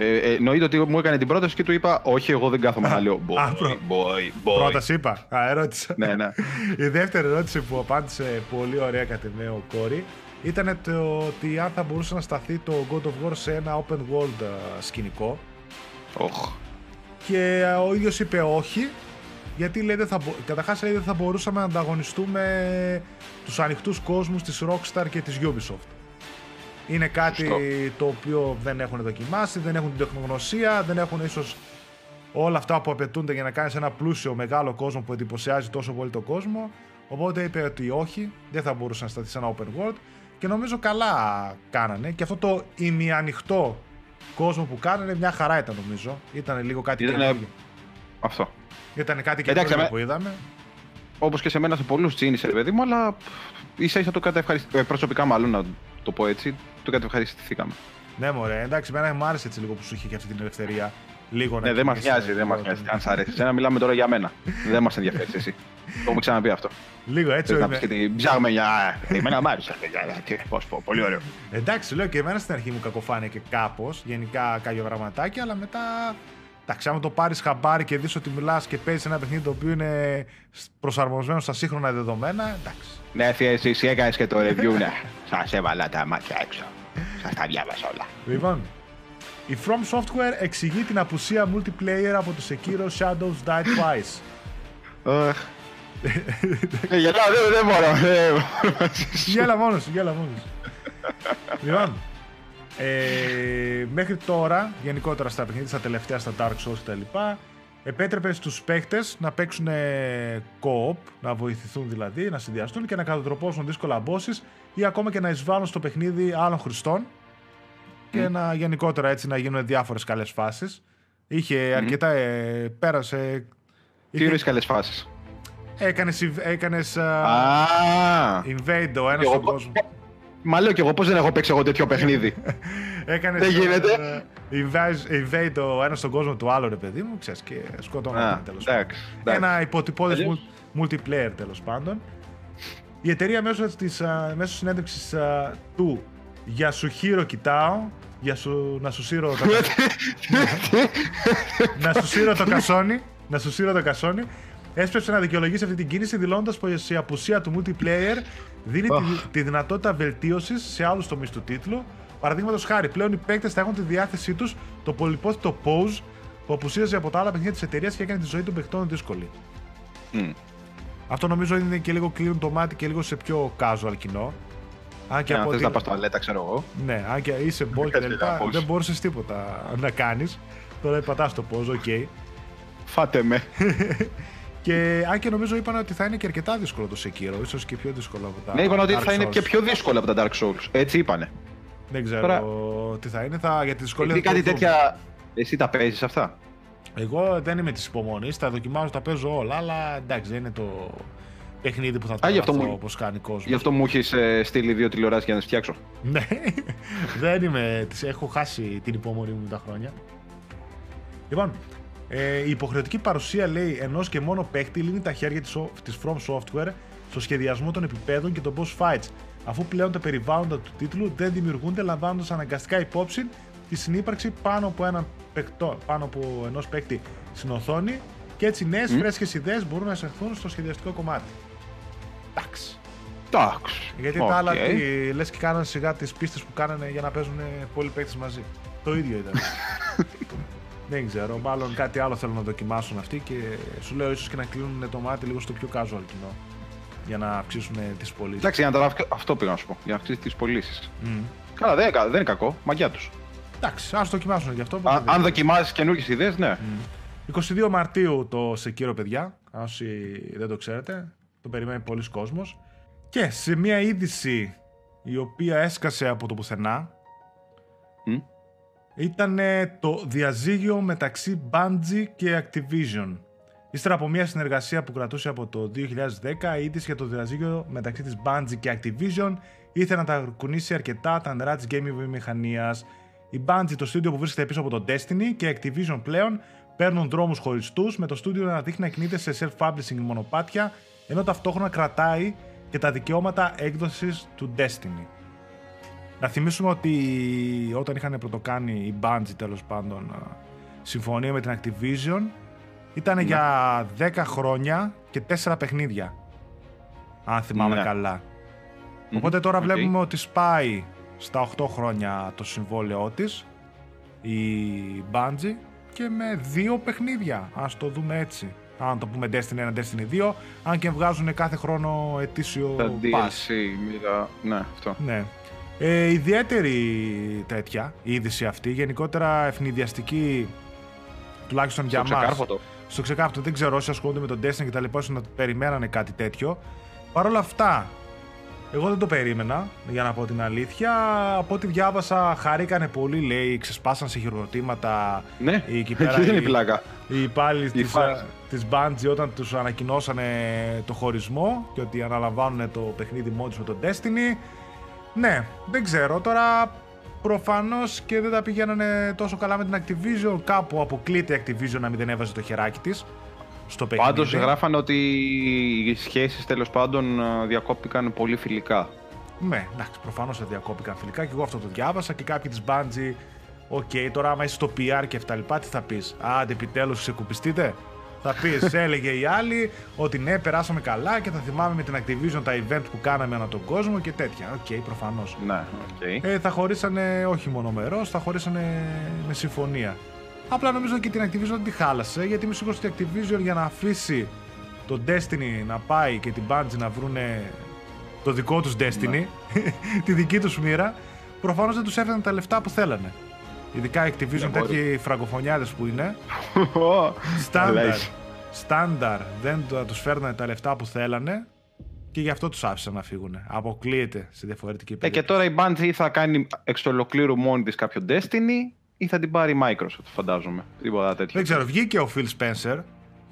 Ε, ε, εννοείται ότι μου έκανε την πρόταση και του είπα, Όχι, εγώ δεν κάθομαι να λέω Α, boy, προ- boy, boy. Πρόταση είπα. Α, ερώτησα. Ναι, ναι. Η δεύτερη ερώτηση που απάντησε πολύ ωραία κατά με ο Κόρη ήταν το ότι αν θα μπορούσε να σταθεί το God of War σε ένα open world α, σκηνικό. Οχ. Και α, ο ίδιος είπε όχι, γιατί λέει δεν θα, μπο- καταρχάς λέει δεν θα μπορούσαμε να ανταγωνιστούμε τους ανοιχτούς κόσμους της Rockstar και της Ubisoft. Είναι κάτι Σωστό. το οποίο δεν έχουν δοκιμάσει, δεν έχουν την τεχνογνωσία, δεν έχουν ίσως όλα αυτά που απαιτούνται για να κάνεις ένα πλούσιο μεγάλο κόσμο που εντυπωσιάζει τόσο πολύ τον κόσμο. Οπότε είπε ότι όχι, δεν θα μπορούσε να σταθεί σε ένα open world και νομίζω καλά κάνανε. Και αυτό το ημιανοιχτό κόσμο που κάνανε μια χαρά ήταν νομίζω. Ήταν λίγο κάτι Ήτανε- καινούργιο. Αυτό. Ήταν κάτι Εντάξει, καινούργιο με- που είδαμε. Όπως και σε μένα σε πολλούς τσίνησε, ρε παιδί μου, αλλά ίσα ίσα το κατευχαριστήκαμε. Προσωπικά, μάλλον να το πω έτσι, το κατευχαριστηθήκαμε. Ναι, μωρέ, εντάξει, εμένα μου άρεσε έτσι λίγο που σου είχε και αυτή την ελευθερία. Λίγο να Ναι, δεν μας κινείσαι νοιάζει, δεν μας λίγο νοιάζει. τον- Αν σ' αρέσει. Σένα μιλάμε τώρα για μένα. δεν μας ενδιαφέρεις εσύ. Το έχουμε ξαναπεί αυτό. Λίγο έτσι. Δεν θα είμαι- πεις και την ψάγμενια. Εμένα μ' άρεσε. Πώς πω, πολύ ωραίο. Εντάξει, λέω και εμένα στην αρχή μου κακοφάνηκε κάπως. Γενικά κάποιο γραμματάκι, αλλά μετά. Εντάξει, άμα το πάρεις χαμπάρι και δεις ότι μιλάς και παίζεις ένα παιχνίδι το οποίο είναι προσαρμοσμένο στα σύγχρονα δεδομένα, εντάξει. Ναι, θεία, εσύ, εσύ έκανες και το review, ναι. Σας έβαλα τα μάτια έξω. Σας τα διάβασα όλα. Λοιπόν, η From Software εξηγεί την απουσία multiplayer από το Sekiro Shadows Die Twice. Αχ. Ε, Γελάω, δεν δεν μπορώ. δεν μπορώ. γέλα μόνος σου, γέλα μόνος σου. λοιπόν, ε, μέχρι τώρα, γενικότερα στα παιχνίδια, στα τελευταία, στα Dark Souls κτλ. Επέτρεπε στους παίχτες να παίξουν ε, co-op, να βοηθηθούν δηλαδή, να συνδυαστούν και να κατατροπώσουν δύσκολα bosses ή ακόμα και να εισβάλλουν στο παιχνίδι άλλων χρηστών και να γενικότερα έτσι να γίνουν διάφορες καλές φάσεις. Είχε αρκετά, ε, πέρασε... Τι ωραίε καλές φάσεις; Έκανες, έκανες α, Α! invade ο ένας Εγώ στον πω- κόσμο. Μα λέω κι εγώ πώς δεν έχω παίξει εγώ τέτοιο παιχνίδι. Έκανες. Δεν γίνεται. Invade το ένας στον κόσμο του άλλου, ρε παιδί μου, ξέρεις και σκοτώνονταν Α, τέλος πάντων. εντάξει. εντάξει. Ένα υποτυπώδες Αλλιώς- multiplayer τέλος πάντων. Η εταιρεία μέσω, της, α, μέσω συνέντευξης α, του Γιασουχίρο Κοιτάω, για σου, να σου σύρω το, να σου σύρω το κασόνι, να σου σύρω το κασόνι, έσπευσε να δικαιολογήσει αυτή την κίνηση δηλώνοντα πως η απουσία του multiplayer δίνει τη, τη δυνατότητα βελτίωσης σε άλλους τομείς του τίτλου. Παραδείγματος χάρη, πλέον οι παίκτες θα έχουν τη διάθεσή τους το πολυπόθητο pause που απουσίαζε από τα άλλα παιχνίδια της εταιρείας και έκανε τη ζωή των παιχτών δύσκολη. Μμ. Αυτό νομίζω είναι και λίγο κλείνουν το μάτι και λίγο σε πιο casual κοινό. Αν και Αν από θες ότι- να πας στο τουαλέτα, ξέρω εγώ. ναι, αν και είσαι boss και Κάτσε τα λοιπά, να pause. δεν μπορούσες τίποτα να κάνεις. Τώρα πατάς το pause, OK. Φάτε με. Και αν και νομίζω είπαν ότι θα είναι και αρκετά δύσκολο το Sekiro, ίσως και πιο δύσκολο από τα. Ναι, είπαν ότι Dark θα είναι Souls. και πιο δύσκολο από τα Dark Souls. Έτσι είπανε. Δεν ξέρω Τώρα- τι θα είναι, θα, για τη δυσκολία. Επειδή θα το κάτι δούμε. τέτοια. Εσύ τα παίζεις αυτά; Εγώ δεν είμαι της υπομονής, τα δοκιμάζω, τα παίζω όλα, αλλά εντάξει, δεν είναι το παιχνίδι που θα το γι' αυτό μου- όπως κάνει κόσμος. Γι' αυτό μου έχεις στείλει δύο τηλεοράσεις για να τις φτιάξω. Ναι, δεν είμαι. τις Έχω χάσει την υπομονή μου με τα χρόνια. Λοιπόν, ε, η υποχρεωτική παρουσία λέει ενός και μόνο παίκτη λύνει τα χέρια της, ο- της From Software στο σχεδιασμό των επιπέδων και των boss fights, αφού πλέον τα περιβάλλοντα του τίτλου δεν δημιουργούνται λαμβάνοντας αναγκαστικά υπόψη τη συνύπαρξη πάνω από, έναν παικτό, πάνω από ενός παίκτη στην οθόνη και έτσι νέες Μμ. φρέσκες ιδέες μπορούν να εισαχθούν στο σχεδιαστικό κομμάτι. Εντάξει. Εντάξει. Γιατί Οκ. τα άλλα τι, λες και κάνανε σιγά τις πίστες που κάνανε για να παίζουν πολλοί παίκτες μαζί. Το ίδιο ήταν. Δεν ξέρω, μάλλον κάτι άλλο θέλουν να δοκιμάσουν αυτοί και σου λέω ίσως και να κλείνουν το μάτι λίγο στο πιο casual κοινό για να αυξήσουν τις πωλήσεις. Εντάξει, για να τα... αυτό πήγα να σου πω. Για να αυξήσεις τις πωλήσεις. Μμ. Καλά, δεν είναι, κα- δεν είναι κακό. Μαγιά τους. Εντάξει, ας δοκιμάσουν γι' αυτό. ποτέ δεν Αν είναι. δοκιμάζει καινούργιες ιδέες, ναι. 22 Μαρτίου το Sekiro, παιδιά. Όσοι δεν το ξέρετε, το περιμένει πολλοί κόσμος. Και σε μια είδηση η οποία έσκασε από το πουθενά, Μμ. Ήταν το διαζύγιο μεταξύ Bungie και Activision. Ύστερα από μια συνεργασία που κρατούσε από το 2010, η είδηση για το διαζύγιο μεταξύ της Bungie και Activision ήθελε να τα κουνήσει αρκετά τα νερά της gaming βιομηχανίας. Η Bungie, το στούντιο που βρίσκεται πίσω από το Destiny και Activision πλέον παίρνουν δρόμους χωριστούς με το στούντιο να δείχνει να κινείται σε self-publishing μονοπάτια ενώ ταυτόχρονα κρατάει και τα δικαιώματα έκδοσης του Destiny. Να θυμίσουμε ότι όταν είχαν πρωτοκάνει η Bungie τέλος πάντων α, συμφωνία με την Activision ήταν για 10 χρόνια και 4 παιχνίδια αν θυμάμαι Ναι. καλά. Μμμ, Οπότε τώρα οκ. βλέπουμε ότι σπάει στα 8 χρόνια το συμβόλαιό της η Bungie και με δύο παιχνίδια, ας το δούμε έτσι. Αν το πούμε Destiny 1, Destiny 2, αν και βγάζουν κάθε χρόνο ετήσιο Τα pass. DLC, μίλα. Ναι, αυτό. Ναι. Ε, ιδιαίτερη τέτοια η είδηση αυτή, γενικότερα ευνηδιαστική τουλάχιστον για Στο μας. ξεκάρφωτο. Στο ξεκάρφωτο δεν ξέρω όσοι ασχολούνται με τον Destiny και τα λοιπά ίσως να περιμένανε κάτι τέτοιο. Παρ' όλα αυτά, εγώ δεν το περίμενα, για να πω την αλήθεια. Από ό,τι διάβασα, χαρήκανε πολύ, λέει, ξεσπάσαν σε χειροκροτήματα. Ναι, εκεί εκεί πέρα. δεν είναι οι- πλάκα. οι υπάλληλοι Οι της, fans. της Bungie όταν τους ανακοινώσανε το χωρισμό και ότι αναλαμβάνουν το παιχνίδι μόνοι τους με τον Destiny. Ναι, δεν ξέρω. Τώρα προφανώς και δεν τα πηγαίνανε τόσο καλά με την Activision. Κάπου αποκλείται η Activision να μην δεν έβαζε το χεράκι της στο παιχνίδι. Πάντως γράφανε ότι οι σχέσεις τέλος πάντων ε, διακόπηκαν πολύ φιλικά. Ναι, εντάξει, προφανώς θα διακόπηκαν φιλικά και εγώ αυτό το διάβασα και κάποιοι της Bungie. OK, τώρα άμα είσαι στο PR και αυτά λοιπά, τι θα πεις; Άντε, επιτέλους ξεκουμπιστείτε. Θα πεις, έλεγε η άλλη ότι ναι, περάσαμε καλά και θα θυμάμαι με την Activision τα event που κάναμε ανά τον κόσμο και τέτοια. Οκ, προφανώς. Ναι, οκ. Ε, θα χωρίσανε όχι μονομερώς, θα χωρίσανε με συμφωνία. Απλά νομίζω και την Activision δεν τη χάλασε, γιατί είμαι σίγουρος ότι η Activision για να αφήσει το Destiny να πάει και την Bungie να βρούνε το δικό τους Destiny, τη δική τους μοίρα, προφανώς δεν τους έφεραν τα λεφτά που θέλανε. Ειδικά η Activision, μπορεί. τέτοιοι φραγκοφωνιάδες που είναι, Αλλά στάνταρ, έχει. στάνταρ δεν του- τους φέρνανε τα λεφτά που θέλανε και γι' αυτό τους άφησαν να φύγουν. Αποκλείεται σε διαφορετική Ε, περίπτωση. και τώρα η Bungie θα κάνει εξ ολοκλήρου μόνη της κάποιο Destiny ή θα την πάρει η Microsoft, φαντάζομαι. Τίποτα τέτοιο. Δεν ξέρω, βγήκε ο Phil Spencer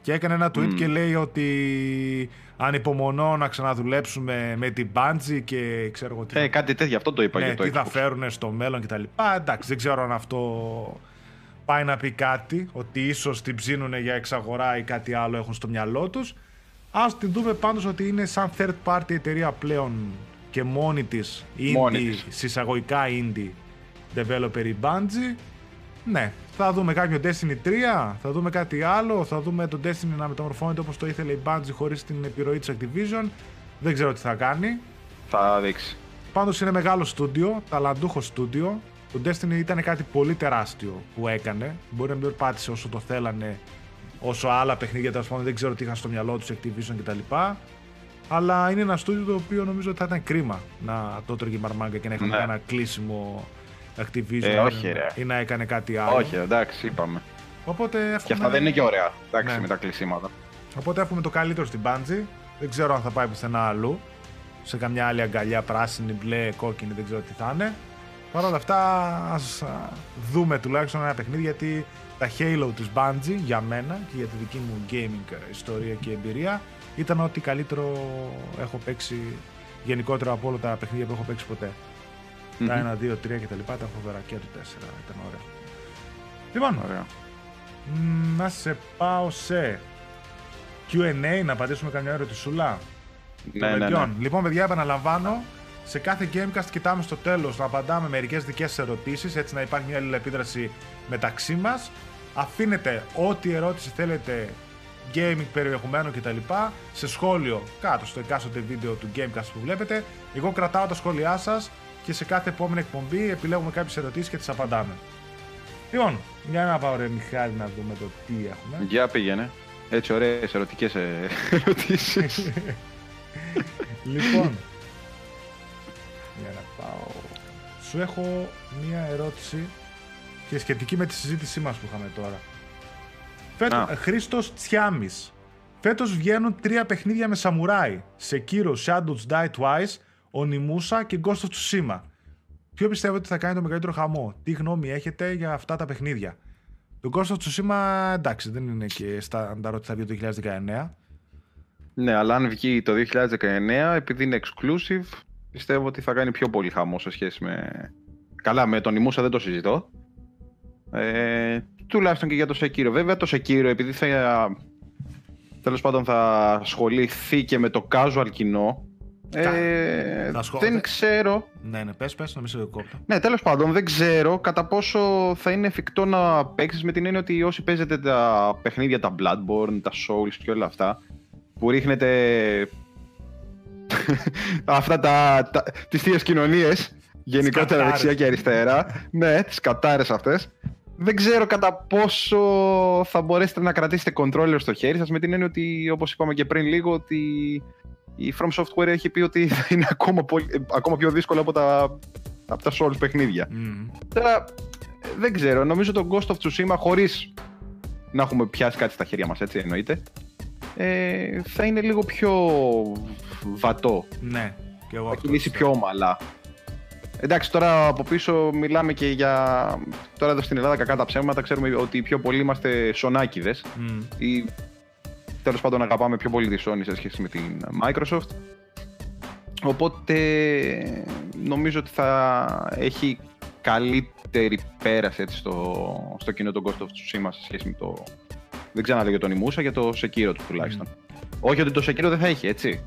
και έκανε ένα tweet και λέει ότι ανυπομονώ να ξαναδουλέψουμε με την Bungie και ξέρω εγώ τι, Ε, κάτι τέτοιο, αυτό το είπα ναι, για το τι θα Xbox. φέρουν στο μέλλον κτλ. Εντάξει, δεν ξέρω αν αυτό πάει να πει κάτι, ότι ίσως την ψήνουν για εξαγορά ή κάτι άλλο έχουν στο μυαλό τους. Ας την δούμε πάντως ότι είναι σαν third party εταιρεία πλέον και μόνη της, Μόνη indie, της. συσσαγωγικά indie developer η Bungie. Ναι, θα δούμε κάποιο Destiny 3, θα δούμε κάτι άλλο, θα δούμε το Destiny να μεταμορφώνεται όπως το ήθελε η Bungie χωρίς την επιρροή της Activision. Δεν ξέρω τι θα κάνει. Θα δείξει. Πάντως είναι μεγάλο στούντιο, ταλαντούχο στούντιο. Το Destiny ήταν κάτι πολύ τεράστιο που έκανε. Μπορεί να μην πάτησε όσο το θέλανε, όσο άλλα παιχνίδια τέλος πάντων. Δεν ξέρω τι είχαν στο μυαλό τους Activision κτλ. Αλλά είναι ένα στούντιο το οποίο νομίζω ότι θα ήταν κρίμα να το τρώγε η μαρμάγκα και να είχαμε Ναι. ένα κλείσιμο Activision Ε, όχι, ρε. ή να έκανε κάτι άλλο. Όχι, εντάξει, είπαμε. Οπότε εύχομαι, Και αυτά δεν είναι και ωραία. Εντάξει, Ναι. με τα κλεισίματα. Οπότε εύχομαι το καλύτερο στην Bungie. Δεν ξέρω αν θα πάει πουθενά αλλού. Σε καμιά άλλη αγκαλιά πράσινη, μπλε, κόκκινη, δεν ξέρω τι θα είναι. Παρ' όλα αυτά, ας α, δούμε τουλάχιστον ένα παιχνίδι γιατί τα Halo της Bungie για μένα και για τη δική μου gaming ιστορία και εμπειρία ήταν ότι καλύτερο έχω παίξει γενικότερα από όλα τα παιχνίδια που έχω παίξει ποτέ. Μμμ. Τα 1, 2, 3 κτλ. Τα φοβερά και το 4 ήταν ωραία. Λοιπόν, Ωραία. Μ, Να σε πάω σε Q&A, να απαντήσουμε καμιά ερωτησούλα. Ναι, των ναι, ναι. παιδιών. Λοιπόν, παιδιά, επαναλαμβάνω. Σε κάθε Gamecast κοιτάμε στο τέλος να απαντάμε μερικές δικές ερωτήσεις, έτσι να υπάρχει μια αλληλεπίδραση μεταξύ μας. Αφήνετε ό,τι ερώτηση θέλετε gaming περιεχομένου κτλ. σε σχόλιο κάτω στο εκάστοτε βίντεο του Gamecast που βλέπετε. Εγώ κρατάω τα σχόλιά σας και σε κάθε επόμενη εκπομπή επιλέγουμε κάποιες ερωτήσεις και τις απαντάμε. Λοιπόν, για να πάω ρε Μιχάλη να δούμε το τι έχουμε. Για πήγαινε. Έτσι ωραίες ερωτικές ε, ερωτήσεις. Λοιπόν, για να πάω. Σου έχω μία ερώτηση και σχετική με τη συζήτησή μας που είχαμε τώρα. Φέτο, Α. ε, Χρήστος Τσιάμις. Φέτος βγαίνουν τρία παιχνίδια με σαμουράι. Sekiro, Shadows Die Twice, Onimusa και Ghost of Tsushima. Ποιο πιστεύετε ότι θα κάνει το μεγαλύτερο χαμό; Τι γνώμη έχετε για αυτά τα παιχνίδια; Το Ghost of Tsushima, εντάξει, δεν είναι και στάνταρ ότι θα βγει το 2019. ναι, αλλά αν βγει το 2019, επειδή είναι exclusive, πιστεύω ότι θα κάνει πιο πολύ χαμό σε σχέση με... Καλά, με τον Ιμούσα δεν το συζητώ. Ε, τουλάχιστον και για το Sekiro. Βέβαια, το Sekiro, επειδή θα... Τέλος πάντων θα ασχοληθεί και με το casual κοινό, ε, Θα ασχολ- δεν ξέρω Ναι, ναι, πες, πες, να μην σε κόπτω. Ναι, τέλος πάντων, δεν ξέρω κατά πόσο θα είναι εφικτό να παίξεις με την έννοια ότι όσοι παίζετε τα παιχνίδια, τα Bloodborne, τα Souls και όλα αυτά, που ρίχνετε αυτά τα, τα, τις θείες κοινωνίες, γενικότερα κατάρες. δεξιά και αριστερά, ναι, τις κατάρες αυτές, δεν ξέρω κατά πόσο θα μπορέσετε να κρατήσετε controller στο χέρι σας με την έννοια ότι, όπως είπαμε και πριν λίγο, ότι η From Software έχει πει ότι θα είναι ακόμα, πολύ, ακόμα πιο δύσκολο από τα, από τα Souls παιχνίδια. Μμμ. Τώρα ε, δεν ξέρω, νομίζω το Ghost of Tsushima χωρίς να έχουμε πιάσει κάτι στα χέρια μας, έτσι εννοείται. ε, θα είναι λίγο πιο βατό. Ναι, και εγώ Θα αυτό κινήσει πιστεύω. πιο ομαλά. Εντάξει, τώρα από πίσω μιλάμε και για. Τώρα εδώ στην Ελλάδα, κακά τα ψέματα, ξέρουμε ότι πιο πολλοί είμαστε σονάκιδες. Μμ. Ή τέλος πάντων αγαπάμε πιο πολύ τη Sony σε σχέση με την Microsoft. Οπότε νομίζω ότι θα έχει καλύτερη πέραση έτσι, στο, στο κοινό τον Ghost of Tsushima σε σχέση με το. Δεν ξέρω να λέω για τον Imusa, για το Sekiro του τουλάχιστον. Όχι ότι το Sekiro δεν θα έχει, έτσι.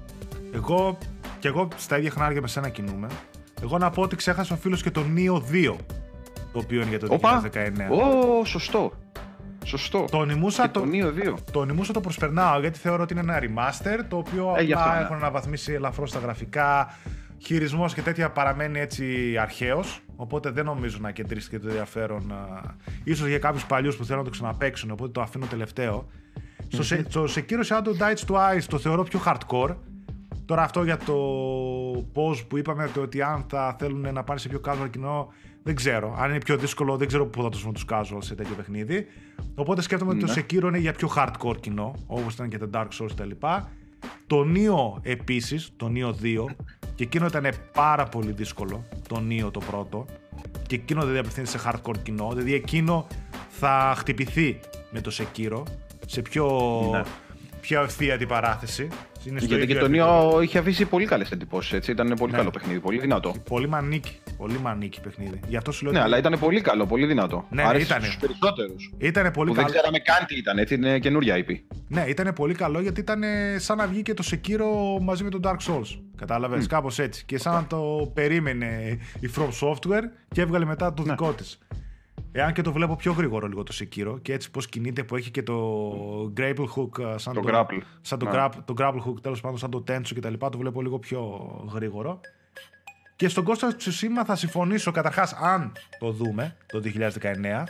Εγώ και εγώ στα ίδια χνάρια με σένα κινούμε. Εγώ να πω ότι ξέχασα ο φίλος και το Neo 2. Το οποίο είναι για το 2019. Όπα! Ω, σωστό. Σωστό. Το Onimusa και το, το Neo 2. το Onimusa το προσπερνάω γιατί θεωρώ ότι είναι ένα remaster το οποίο Ε, γι' αυτό, απλά ναι. έχουν αναβαθμίσει ελαφρώς τα γραφικά. Χειρισμός και τέτοια παραμένει έτσι αρχαίος. Οπότε δεν νομίζω να κεντρήσει το ενδιαφέρον. α, ίσως για κάποιους παλιούς που θέλουν να το ξαναπαίξουν. Οπότε το αφήνω τελευταίο. Στο, σε, στο Sekiro Shadow Die Twice το θεωρώ πιο hardcore. Τώρα αυτό για το πώ που είπαμε το ότι αν θα θέλουν να πάνε σε πιο casual κοινό, δεν ξέρω. Αν είναι πιο δύσκολο, δεν ξέρω πού θα του βρουν του casual σε τέτοιο παιχνίδι. Οπότε σκέφτομαι ότι το Sekiro είναι για πιο hardcore κοινό, όπως ήταν και τα Dark Souls κτλ. Το Neo επίσης, το Neo 2, και εκείνο ήταν πάρα πολύ δύσκολο, το Neo το πρώτο. Και εκείνο δεν απευθύνεται σε hardcore κοινό, δηλαδή εκείνο θα χτυπηθεί με το Sekiro σε πιο, Ναι. πιο ευθεία την παράθεση. Είναι στο Γιατί και ίδιο το επίπεδο. Neo είχε αφήσει πολύ καλές εντυπώσεις, έτσι. Ήταν πολύ Ναι. καλό παιχνίδι, πολύ δυνατό. Πολύ μανίκι. Πολύ μανίκι παιχνίδι. Γι' αυτό σου λέω Ναι, ότι αλλά ήταν πολύ καλό, πολύ δυνατό. Ναι, ναι, Άρεσε ήτανε. στους περισσότερους. ήταν πολύ Που δεν καλό. ξέραμε καν τι ήταν, έτσι. Είναι καινούρια IP. Ναι, ήταν πολύ καλό γιατί ήταν ε, σαν να βγει και το Sekiro μαζί με τον Dark Souls. Κατάλαβες, κάπως έτσι. Και σαν να το περίμενε η From Software και έβγαλε μετά το Ναι. δικό της. Εάν και το βλέπω πιο γρήγορο λίγο το Sekiro και έτσι πώς κινείται που έχει και το Grapple Hook ε, σαν Το grapple. Σαν το, Ναι. grab, το grapple hook τέλος πάντων, σαν το Tensu και τα λοιπά, το βλέπω λίγο πιο γρήγορο. Και στον Ghost of Tsushima θα συμφωνήσω καταρχάς αν το δούμε το 2019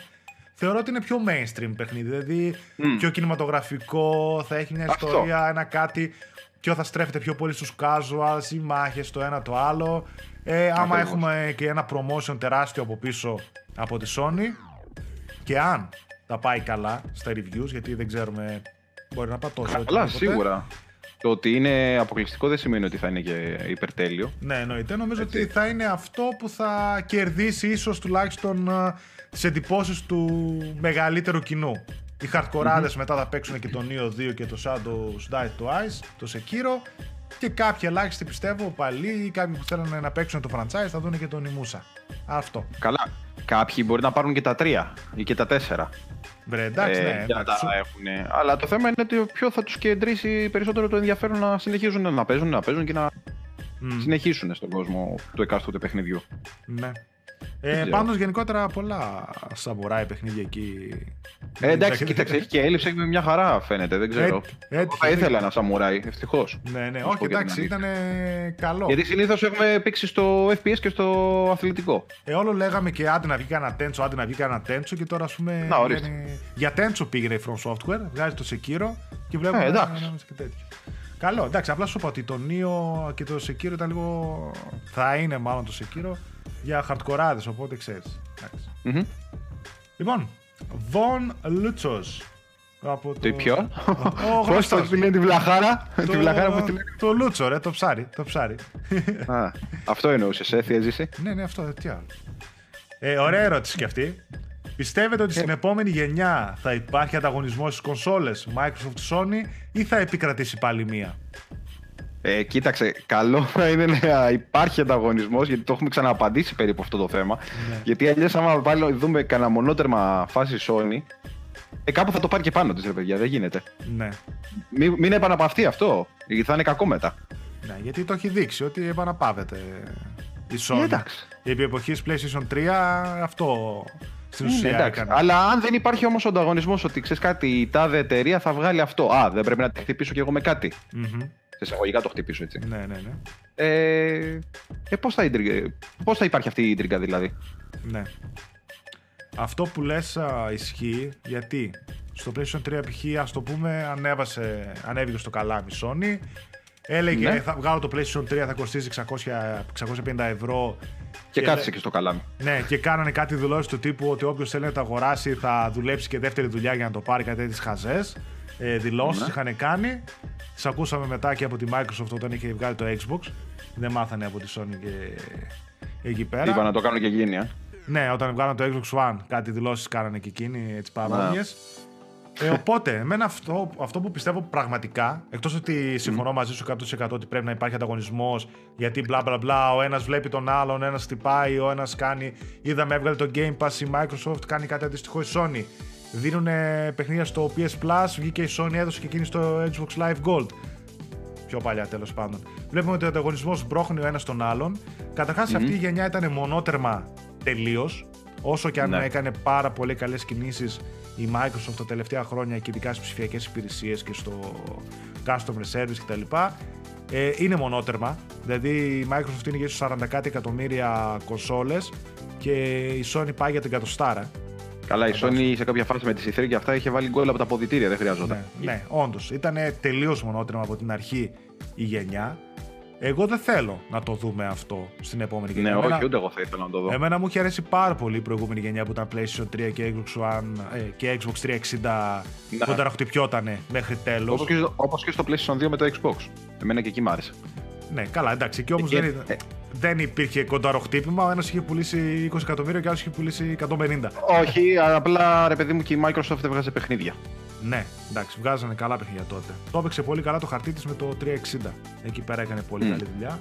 θεωρώ ότι είναι πιο mainstream παιχνίδι, δηλαδή πιο κινηματογραφικό, θα έχει μια Αυτό. ιστορία, ένα κάτι πιο θα στρέφεται πιο πολύ στους casuals, οι μάχες το ένα το άλλο. Ε, άμα Ακριβώς. έχουμε και ένα promotion τεράστιο από πίσω από τη Sony και αν τα πάει καλά στα reviews, γιατί δεν ξέρουμε, μπορεί να πατώσει. Καλά, οτιδήποτε. σίγουρα. Το ότι είναι αποκλειστικό δεν σημαίνει ότι θα είναι και υπερτέλειο. Ναι, εννοείται. Νομίζω Έτσι. ότι θα είναι αυτό που θα κερδίσει ίσως τουλάχιστον ε, τις εντυπώσεις του μεγαλύτερου κοινού. Οι χαρτκοράδες μετά θα παίξουν και το Neo 2 και το Shadows Die Twice, το Sekiro και κάποιοι ελάχιστοι πιστεύω παλιοί ή κάποιοι που θέλουν να παίξουν το franchise θα δουν και τον Imusa. Αυτό. Καλά. Κάποιοι μπορεί να πάρουν και τα τρία ή και τα τέσσερα. Βρε, εντάξει, ε, ναι, για να εντάξει. τα έχουν. Αλλά το θέμα είναι ότι ποιο θα τους κεντρήσει περισσότερο το ενδιαφέρον να συνεχίζουν να παίζουν, να παίζουν και να Μμ, συνεχίσουν στον κόσμο του εκάστοτε παιχνιδιού. ναι. Ε, ξέρω. πάντως γενικότερα πολλά σαμουράι παιχνίδια εκεί. Ε, εντάξει, κοίταξε, έχει και έλλειψη, έχει μια χαρά φαίνεται, δεν ξέρω. Έτ- έτυχε, θα ήθελα ένα σαμουράι, ευτυχώς. Ναι, ναι, Να σου όχι πω και την εντάξει, αλήθεια. ήταν καλό. Γιατί συνήθως έχουμε πήξει στο FPS και στο αθλητικό. Ε, όλο λέγαμε και άντε να βγει κανένα τέντσο, άντε να βγει κανένα τέντσο και τώρα ας πούμε. Να, ορίστε. βγαίνει- Για τέντσο πήγαινε η From Software, βγάζει το Sekiro και βλέπουμε. Ε, εντάξει. ένα- ένα και τέτοιο. Καλό, εντάξει, απλά σου είπα ότι το Neo και το Sekiro ήταν λίγο. θα είναι μάλλον το Sekiro για χαρτκοράδες, οπότε ξέρεις. Μμμ. Λοιπόν, Von Lutzos. Από το... Το ποιο; Ο Πώ γνωστός. τη λένε τη βλαχάρα. Το- Τη βλαχάρα πώ τη λένε. Το Λούτσο, ρε, το ψάρι. Το ψάρι. Α, Αυτό εννοούσες, ε, θεία ζήση. Ναι, ναι, αυτό, τι άλλο. Ε, ωραία ερώτηση και αυτή. Πιστεύετε ότι Ε. στην επόμενη γενιά θα υπάρχει ανταγωνισμός στις κονσόλες Microsoft Sony ή θα επικρατήσει πάλι μία; Ε, κοίταξε, καλό θα είναι να υπάρχει ανταγωνισμός, γιατί το έχουμε ξανααπαντήσει περίπου αυτό το θέμα. Ναι. Γιατί αλλιώς, άμα πάλι δούμε κανένα μονότερμα φάση Sony, ε, κάπου θα το πάρει και πάνω της, ρε παιδιά, δεν γίνεται. Ναι. Μην, μην επαναπαυθεί αυτό, γιατί θα είναι κακό μετά. ναι, γιατί το έχει δείξει ότι επαναπάβεται η Sony. Ε, εντάξει. Επί εποχής PlayStation 3 αυτό στην Ναι, ουσία εντάξει. έκανε. Αλλά αν δεν υπάρχει όμως ο ανταγωνισμός ότι ξέρεις κάτι, η τάδε εταιρεία θα βγάλει αυτό. Α, δεν πρέπει να τη χτυπήσω κι εγώ με κάτι. Μμμ. Σε εισαγωγικά το χτυπήσω έτσι. Ναι, ναι, ναι. Ε, ε, πώς, θα ίντριγε- πώς θα υπάρχει αυτή η ίντριγκα δηλαδή; Ναι. Αυτό που λες α, ισχύει γιατί στο PlayStation 3 π.χ. ας το πούμε ανέβασε, ανέβηκε στο καλάμι η Sony έλεγε Ναι. θα βγάλω το PlayStation 3 θα κοστίζει 600, 650 ευρώ Και Και κάθισε λέ- και στο καλάμι. ναι, και κάνανε κάτι δηλώσεις του τύπου ότι όποιος θέλει να το αγοράσει θα δουλέψει και δεύτερη δουλειά για να το πάρει κάτι τέτοιες χαζές. Ε, δηλώσεις Ναι. είχαν κάνει. Τις ακούσαμε μετά και από τη Microsoft όταν είχε βγάλει το Xbox. Δεν μάθανε από τη Sony και εκεί πέρα. Είπα να το κάνω και γίνει, ε. Ναι, όταν βγάλαν το Xbox One, κάτι δηλώσεις κάνανε και εκείνοι, έτσι παρόμοιες. Ε, οπότε, εμένα αυτό, αυτό που πιστεύω πραγματικά, εκτός ότι συμφωνώ μαζί σου 100% ότι πρέπει να υπάρχει ανταγωνισμός, γιατί μπλα μπλα μπλα, ο ένας βλέπει τον άλλον, ο ένας χτυπάει, ο ένας κάνει. Είδαμε, έβγαλε το Game Pass η Microsoft, κάνει κάτι αντίστοιχο η Sony. Δίνουν παιχνίδια στο PS Plus, βγήκε η Sony, έδωσε και εκείνη στο Xbox Live Gold. Πιο παλιά τέλος πάντων. Βλέπουμε ότι ο ανταγωνισμός μπρώχνει ο ένας τον άλλον. Καταρχάς, αυτή η γενιά ήταν μονότερμα τελείως. Όσο και αν Ναι. έκανε πάρα πολύ καλές κινήσεις η Microsoft τα τελευταία χρόνια και ειδικά στις ψηφιακές υπηρεσίες και στο customer service κτλ. Ε, είναι μονότερμα. Δηλαδή η Microsoft είναι γύρω στου 40 κάτι εκατομμύρια κονσόλες και η Sony πάει για την κατοστάρα. Καλά, η Sony σε κάποια φάση με τη C3 και αυτά είχε βάλει γκολ από τα ποδητήρια, δεν χρειαζόταν. Ναι, ναι όντως. Ήταν τελείως μονότερμα από την αρχή η γενιά. Εγώ δεν θέλω να το δούμε αυτό στην επόμενη γενιά. Ναι, Εμένα- όχι, ούτε εγώ θα ήθελα να το δω. Εμένα μου είχε αρέσει πάρα πολύ η προηγούμενη γενιά που ήταν PlayStation 3 και Xbox One ε, και Xbox 360 Ναι. που κονταραχτυπιότανε μέχρι τέλος. Όπως και, στο- όπως και στο PlayStation 2 με το Xbox. Εμένα και εκεί μ' άρεσε. Ναι, καλά, εντάξει. Και όμως Εκεί- δεν, ήταν- ε. Δεν υπήρχε κονταροχτύπημα. Ο ένας είχε πουλήσει 20 εκατομμύρια και ο άλλος είχε πουλήσει 150. όχι, απλά ρε παιδί μου και η Microsoft έβγαζε παιχνίδια. Ναι, εντάξει, βγάζανε καλά παιχνίδια τότε. Το έπαιξε πολύ καλά το χαρτί της με το 360. Εκεί πέρα έκανε πολύ Μμ. καλή δουλειά.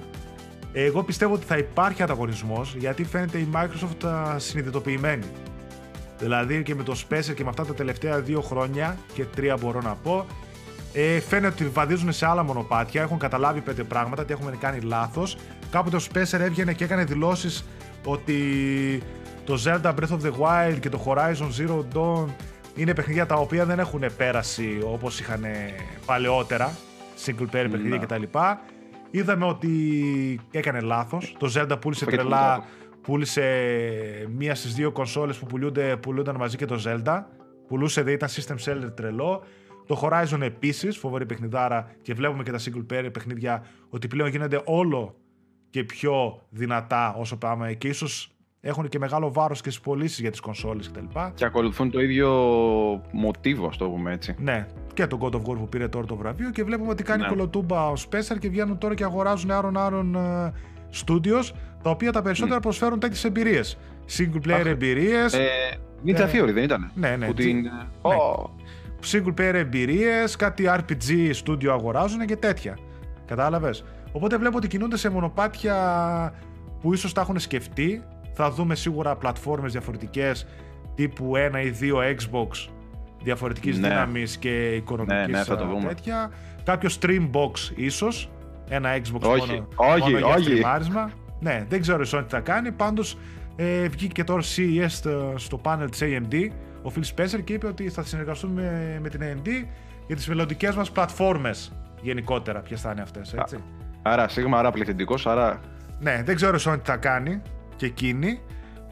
Εγώ πιστεύω ότι θα υπάρχει ανταγωνισμός γιατί φαίνεται η Microsoft α, συνειδητοποιημένη. Δηλαδή και με το Spacer και με αυτά τα τελευταία δύο χρόνια και τρία μπορώ να πω, ε, φαίνεται ότι βαδίζουν σε άλλα μονοπάτια. Έχουν καταλάβει πέντε πράγματα, τι έχουμε κάνει λάθος. Κάποτε ο Spacer έβγαινε και έκανε δηλώσεις ότι το Zelda Breath of the Wild και το Horizon Zero Dawn είναι παιχνίδια τα οποία δεν έχουν πέρασει όπως είχαν παλαιότερα, single player παιχνίδια Ναι. κτλ. Είδαμε ότι έκανε λάθος. Το Zelda πούλησε Φάγε το τρελά, μουντάκο. πούλησε μία στις δύο κονσόλες που πουλούνται, πουλούνταν μαζί και το Zelda. Πουλούσε, δεν ήταν system seller τρελό. Το Horizon επίσης, φοβερή παιχνιδάρα και βλέπουμε και τα single player παιχνίδια ότι πλέον γίνονται όλο και πιο δυνατά όσο πάμε και ίσως έχουν και μεγάλο βάρος και στις πωλήσεις για τις κονσόλες κτλ. Και ακολουθούν το ίδιο μοτίβο, ας το πούμε έτσι. Ναι, και το God of War που πήρε τώρα το βραβείο και βλέπουμε ότι κάνει Ναι. κολοτούμπα ο Spencer και βγαίνουν τώρα και αγοράζουν άρον-άρον ε, studios τα οποία τα περισσότερα προσφέρουν τέτοιες εμπειρίες. Single player Αχ, εμπειρίες, Ε, Ninja Ε, Theory δεν ήταν. ναι, ναι, Που τσι- την... Ω, single player εμπειρίες, κάτι RPG studio αγοράζουν και τέτοια. Κατάλαβες; Οπότε βλέπω ότι κινούνται σε μονοπάτια που ίσως τα έχουν σκεφτεί. Θα δούμε σίγουρα πλατφόρμες διαφορετικές τύπου ένα ή δύο Xbox διαφορετικής Ναι. δύναμης και οικονομικής Ναι, ναι, θα το α, δούμε. τέτοια. Κάποιος stream box ίσως. Ένα Xbox Όχι, μόνο, όχι, μόνο για όχι. στριμάρισμα. Ναι, δεν ξέρω η Sony τι θα κάνει. Πάντως ε, βγήκε και τώρα CES στο, στο panel της AMD ο Phil Spencer και είπε ότι θα συνεργαστούμε με, με την AMD για τις μελλοντικές μας πλατφόρμες γενικότερα ποιες θα είναι αυτές, έτσι; Άρα σίγμα, άρα πληθυντικός, άρα. Ναι, δεν ξέρω η Sony τι θα κάνει και εκείνη.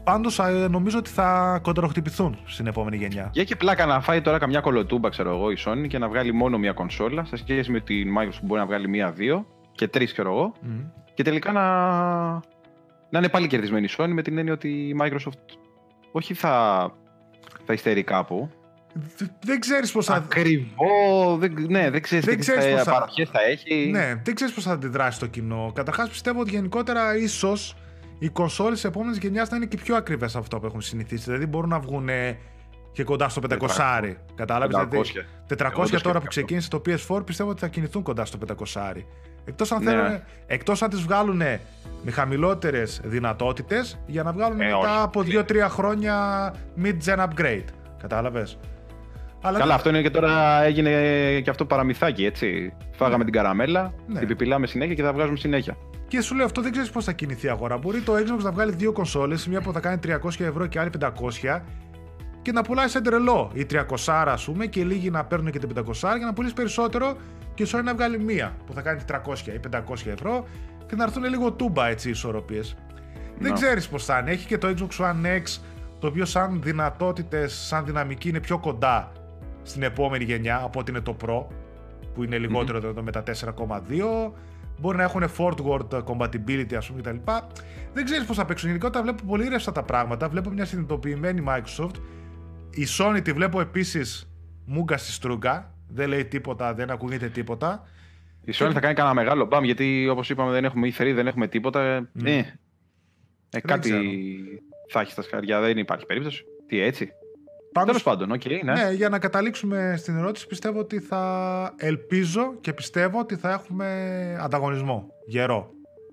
Πάντως ε, νομίζω ότι θα κοντροχτυπηθούν στην επόμενη γενιά. Για έχει πλάκα να φάει τώρα καμιά κολοτούμπα, ξέρω εγώ, η Sony και να βγάλει μόνο μία κονσόλα σε σχέση με την Microsoft που μπορεί να βγάλει μία-δύο και τρεις, ξέρω εγώ. Μμ. Και τελικά να, να είναι πάλι κερδισμένη η Sony με την έννοια ότι η Microsoft όχι θα, θα υστερεί κάπου. Δε- Δεν ξέρεις πώς θα... Ακριβό, δεν, ναι, δεν ξέρεις Δεν τι ξέρεις θα, πώς θα- παροχές θα έχει. Ναι, δεν ξέρεις πώς θα αντιδράσει το κοινό. Καταρχάς, πιστεύω ότι γενικότερα ίσως οι κονσόλες της επόμενης γενιάς θα είναι και πιο ακριβές από αυτό που έχουν συνηθίσει. Δηλαδή μπορούν να βγουν και κοντά στο 500. Κατάλαβες. 500. Δηλαδή, 400 Εγώ το τώρα σκέφτηκα που αυτό. ξεκίνησε το PS4 πιστεύω ότι θα κινηθούν κοντά στο 500. Εκτός αν, Ναι. θέλουν, εκτός αν τις βγάλουν με χαμηλότερες δυνατότητες για να βγάλουν Ε, μετά όχι. από 2-3 χρόνια mid-gen upgrade. Κατάλαβες; Αλλά Καλά, αυτό είναι και τώρα έγινε και αυτό παραμυθάκι, έτσι. Φάγαμε την καραμέλα, Ναι. την πιπιλάμε συνέχεια και θα βγάζουμε συνέχεια. Και σου λέω αυτό δεν ξέρεις πώς θα κινηθεί η αγορά. Μπορεί το Xbox να βγάλει δύο κονσόλες, μία που θα κάνει 300 ευρώ και άλλη 500 και να πουλάει σε τρελό η 300 ας πούμε και λίγοι να παίρνουν και την 500 για να πουλήσεις περισσότερο και η Sony να βγάλει μία που θα κάνει 300 ή 500 ευρώ και να έρθουν λίγο τούμπα έτσι οι ισορροπίες. Δεν Να. ξέρεις πώς θα είναι. Έχει και το Xbox One X το οποίο σαν δυνατότητες, σαν δυναμική είναι πιο κοντά στην επόμενη γενιά από ότι είναι το Pro που είναι λιγότερο mm με τα 4,2 μπορεί να έχουν forward compatibility ας πούμε κτλ. Δεν ξέρεις πώς θα παίξουν. Γενικότερα βλέπω πολύ ρεύστα τα πράγματα. Βλέπω μια συνειδητοποιημένη Microsoft. Η Sony τη βλέπω επίσης μούγκα στη στρούγκα. Δεν λέει τίποτα, δεν ακούγεται τίποτα. Η Sony θα κάνει κανένα μεγάλο μπαμ γιατί όπως είπαμε δεν έχουμε E3, δεν έχουμε τίποτα. Ε, ε, κάτι ξέρω. θα έχει στα σκαριά, δεν υπάρχει περίπτωση. Τι έτσι. Πάντως, Τέλος πάντων, οκ, ναι. ναι, για να καταλήξουμε στην ερώτηση, πιστεύω ότι θα ελπίζω και πιστεύω ότι θα έχουμε ανταγωνισμό. Γερό.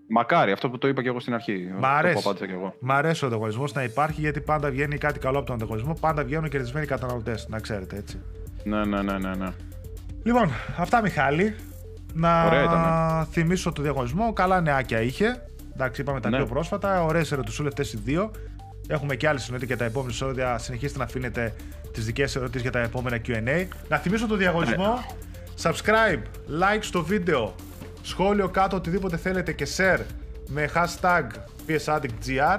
Μακάρι, αυτό που το είπα και εγώ στην αρχή. Μ' αυτό αρέσει. που απάντησα και εγώ. Μ' αρέσει ο ανταγωνισμός να υπάρχει γιατί πάντα βγαίνει κάτι καλό από τον ανταγωνισμό. Πάντα βγαίνουν κερδισμένοι καταναλωτές, να ξέρετε έτσι. Ναι, ναι, ναι, ναι. ναι. Λοιπόν, αυτά Μιχάλη. Να Ωραία ήταν. θυμίσω το διαγωνισμό. Καλά νεάκια είχε. Εντάξει, είπαμε τα Ναι. πιο πρόσφατα. Ωραίες ερωτησούλες οι δύο. Έχουμε και άλλε εννοείται για τα επόμενα επεισόδια. Συνεχίστε να αφήνετε τις δικές ερωτήσεις για τα επόμενα QA. Να θυμίσω το διαγωνισμό. Subscribe, like στο βίντεο, σχόλιο κάτω, οτιδήποτε θέλετε και share με hashtag PSAddictGR.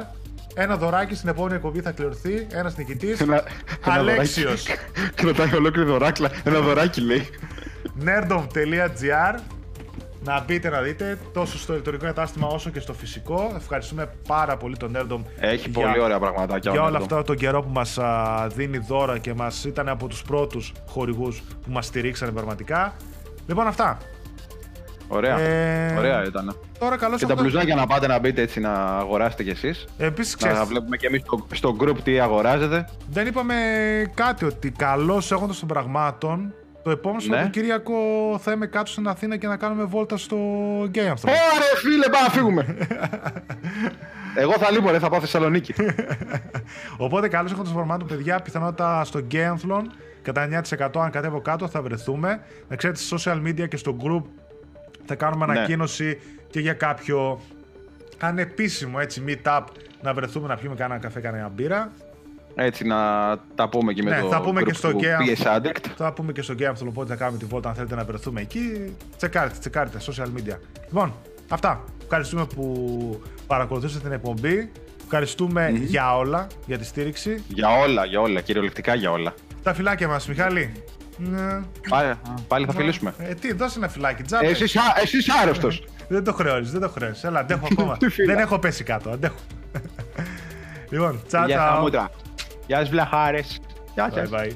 Ένα δωράκι στην επόμενη εκπομπή θα κληρωθεί. Ένας νικητής. Ένα- ένα Αλέξιος. δωράκι. Κρατάει ολόκληρη δωράκλα. Ένα δωράκι λέει. nerdom.gr να μπείτε να δείτε τόσο στο ηλεκτρονικό κατάστημα όσο και στο φυσικό. Ευχαριστούμε πάρα πολύ τον Nerdom Έχει για, πολύ ωραία πραγματάκια. για ο όλο Nerdom. αυτό τον καιρό που μας α, δίνει δώρα και μας ήταν από τους πρώτους χορηγούς που μας στηρίξανε πραγματικά. Λοιπόν αυτά. Ωραία. Ε, Ωραία ήταν. Τώρα καλώς Και τα μπλουζάκια να πάτε να μπείτε έτσι να αγοράσετε κι εσείς. Επίσης ξέρεις, Να βλέπουμε κι εμείς στο, στο group τι αγοράζετε. δεν είπαμε κάτι ότι καλώς έχοντας των πραγμάτων το επόμενο Ναι. Σαββατοκύριακο θα είμαι κάτω στην Αθήνα και να κάνουμε βόλτα στο Game Thrones. Ωραία φίλε, πάμε να φύγουμε. Εγώ θα λείπω, ρε, θα πάω Θεσσαλονίκη. Οπότε καλώς έχω το φορμάτο, παιδιά. Πιθανότητα στο Gameathlon κατά 9% αν κατέβω κάτω θα βρεθούμε. Να ξέρετε, στα social media και στο group θα κάνουμε Ναι. ανακοίνωση και για κάποιο ανεπίσημο έτσι meet-up να βρεθούμε να πιούμε κανένα καφέ, κανένα μπύρα. Έτσι να τα πούμε και με Ναι, το θα πούμε group και στο του Game. PS Addict. Θα πούμε και στο Gameathlon, οπότε θα κάνουμε τη βόλτα αν θέλετε να βρεθούμε εκεί. Τσεκάρετε, τσεκάρετε, social media. Λοιπόν, αυτά. Ευχαριστούμε που παρακολουθήσατε την εκπομπή. Ευχαριστούμε για όλα, για τη στήριξη. Για όλα, για όλα, κυριολεκτικά για όλα. Τα φυλάκια μας, Μιχάλη. Ναι. Πάλι, πάλι θα φιλήσουμε. Ε, τι, δώσε ένα φυλάκι, τζάμπε. Εσύ εσείς άρρωστος. Δεν το χρεώνεις, δεν το χρεώνεις. Έλα, αντέχω ακόμα. Τι φυλά. δεν έχω πέσει κάτω, αντέχω. λοιπόν, τσάου, Γεια τσάου. χαρά. Γεια σας βλαχάρες. Γεια σας. Bye bye.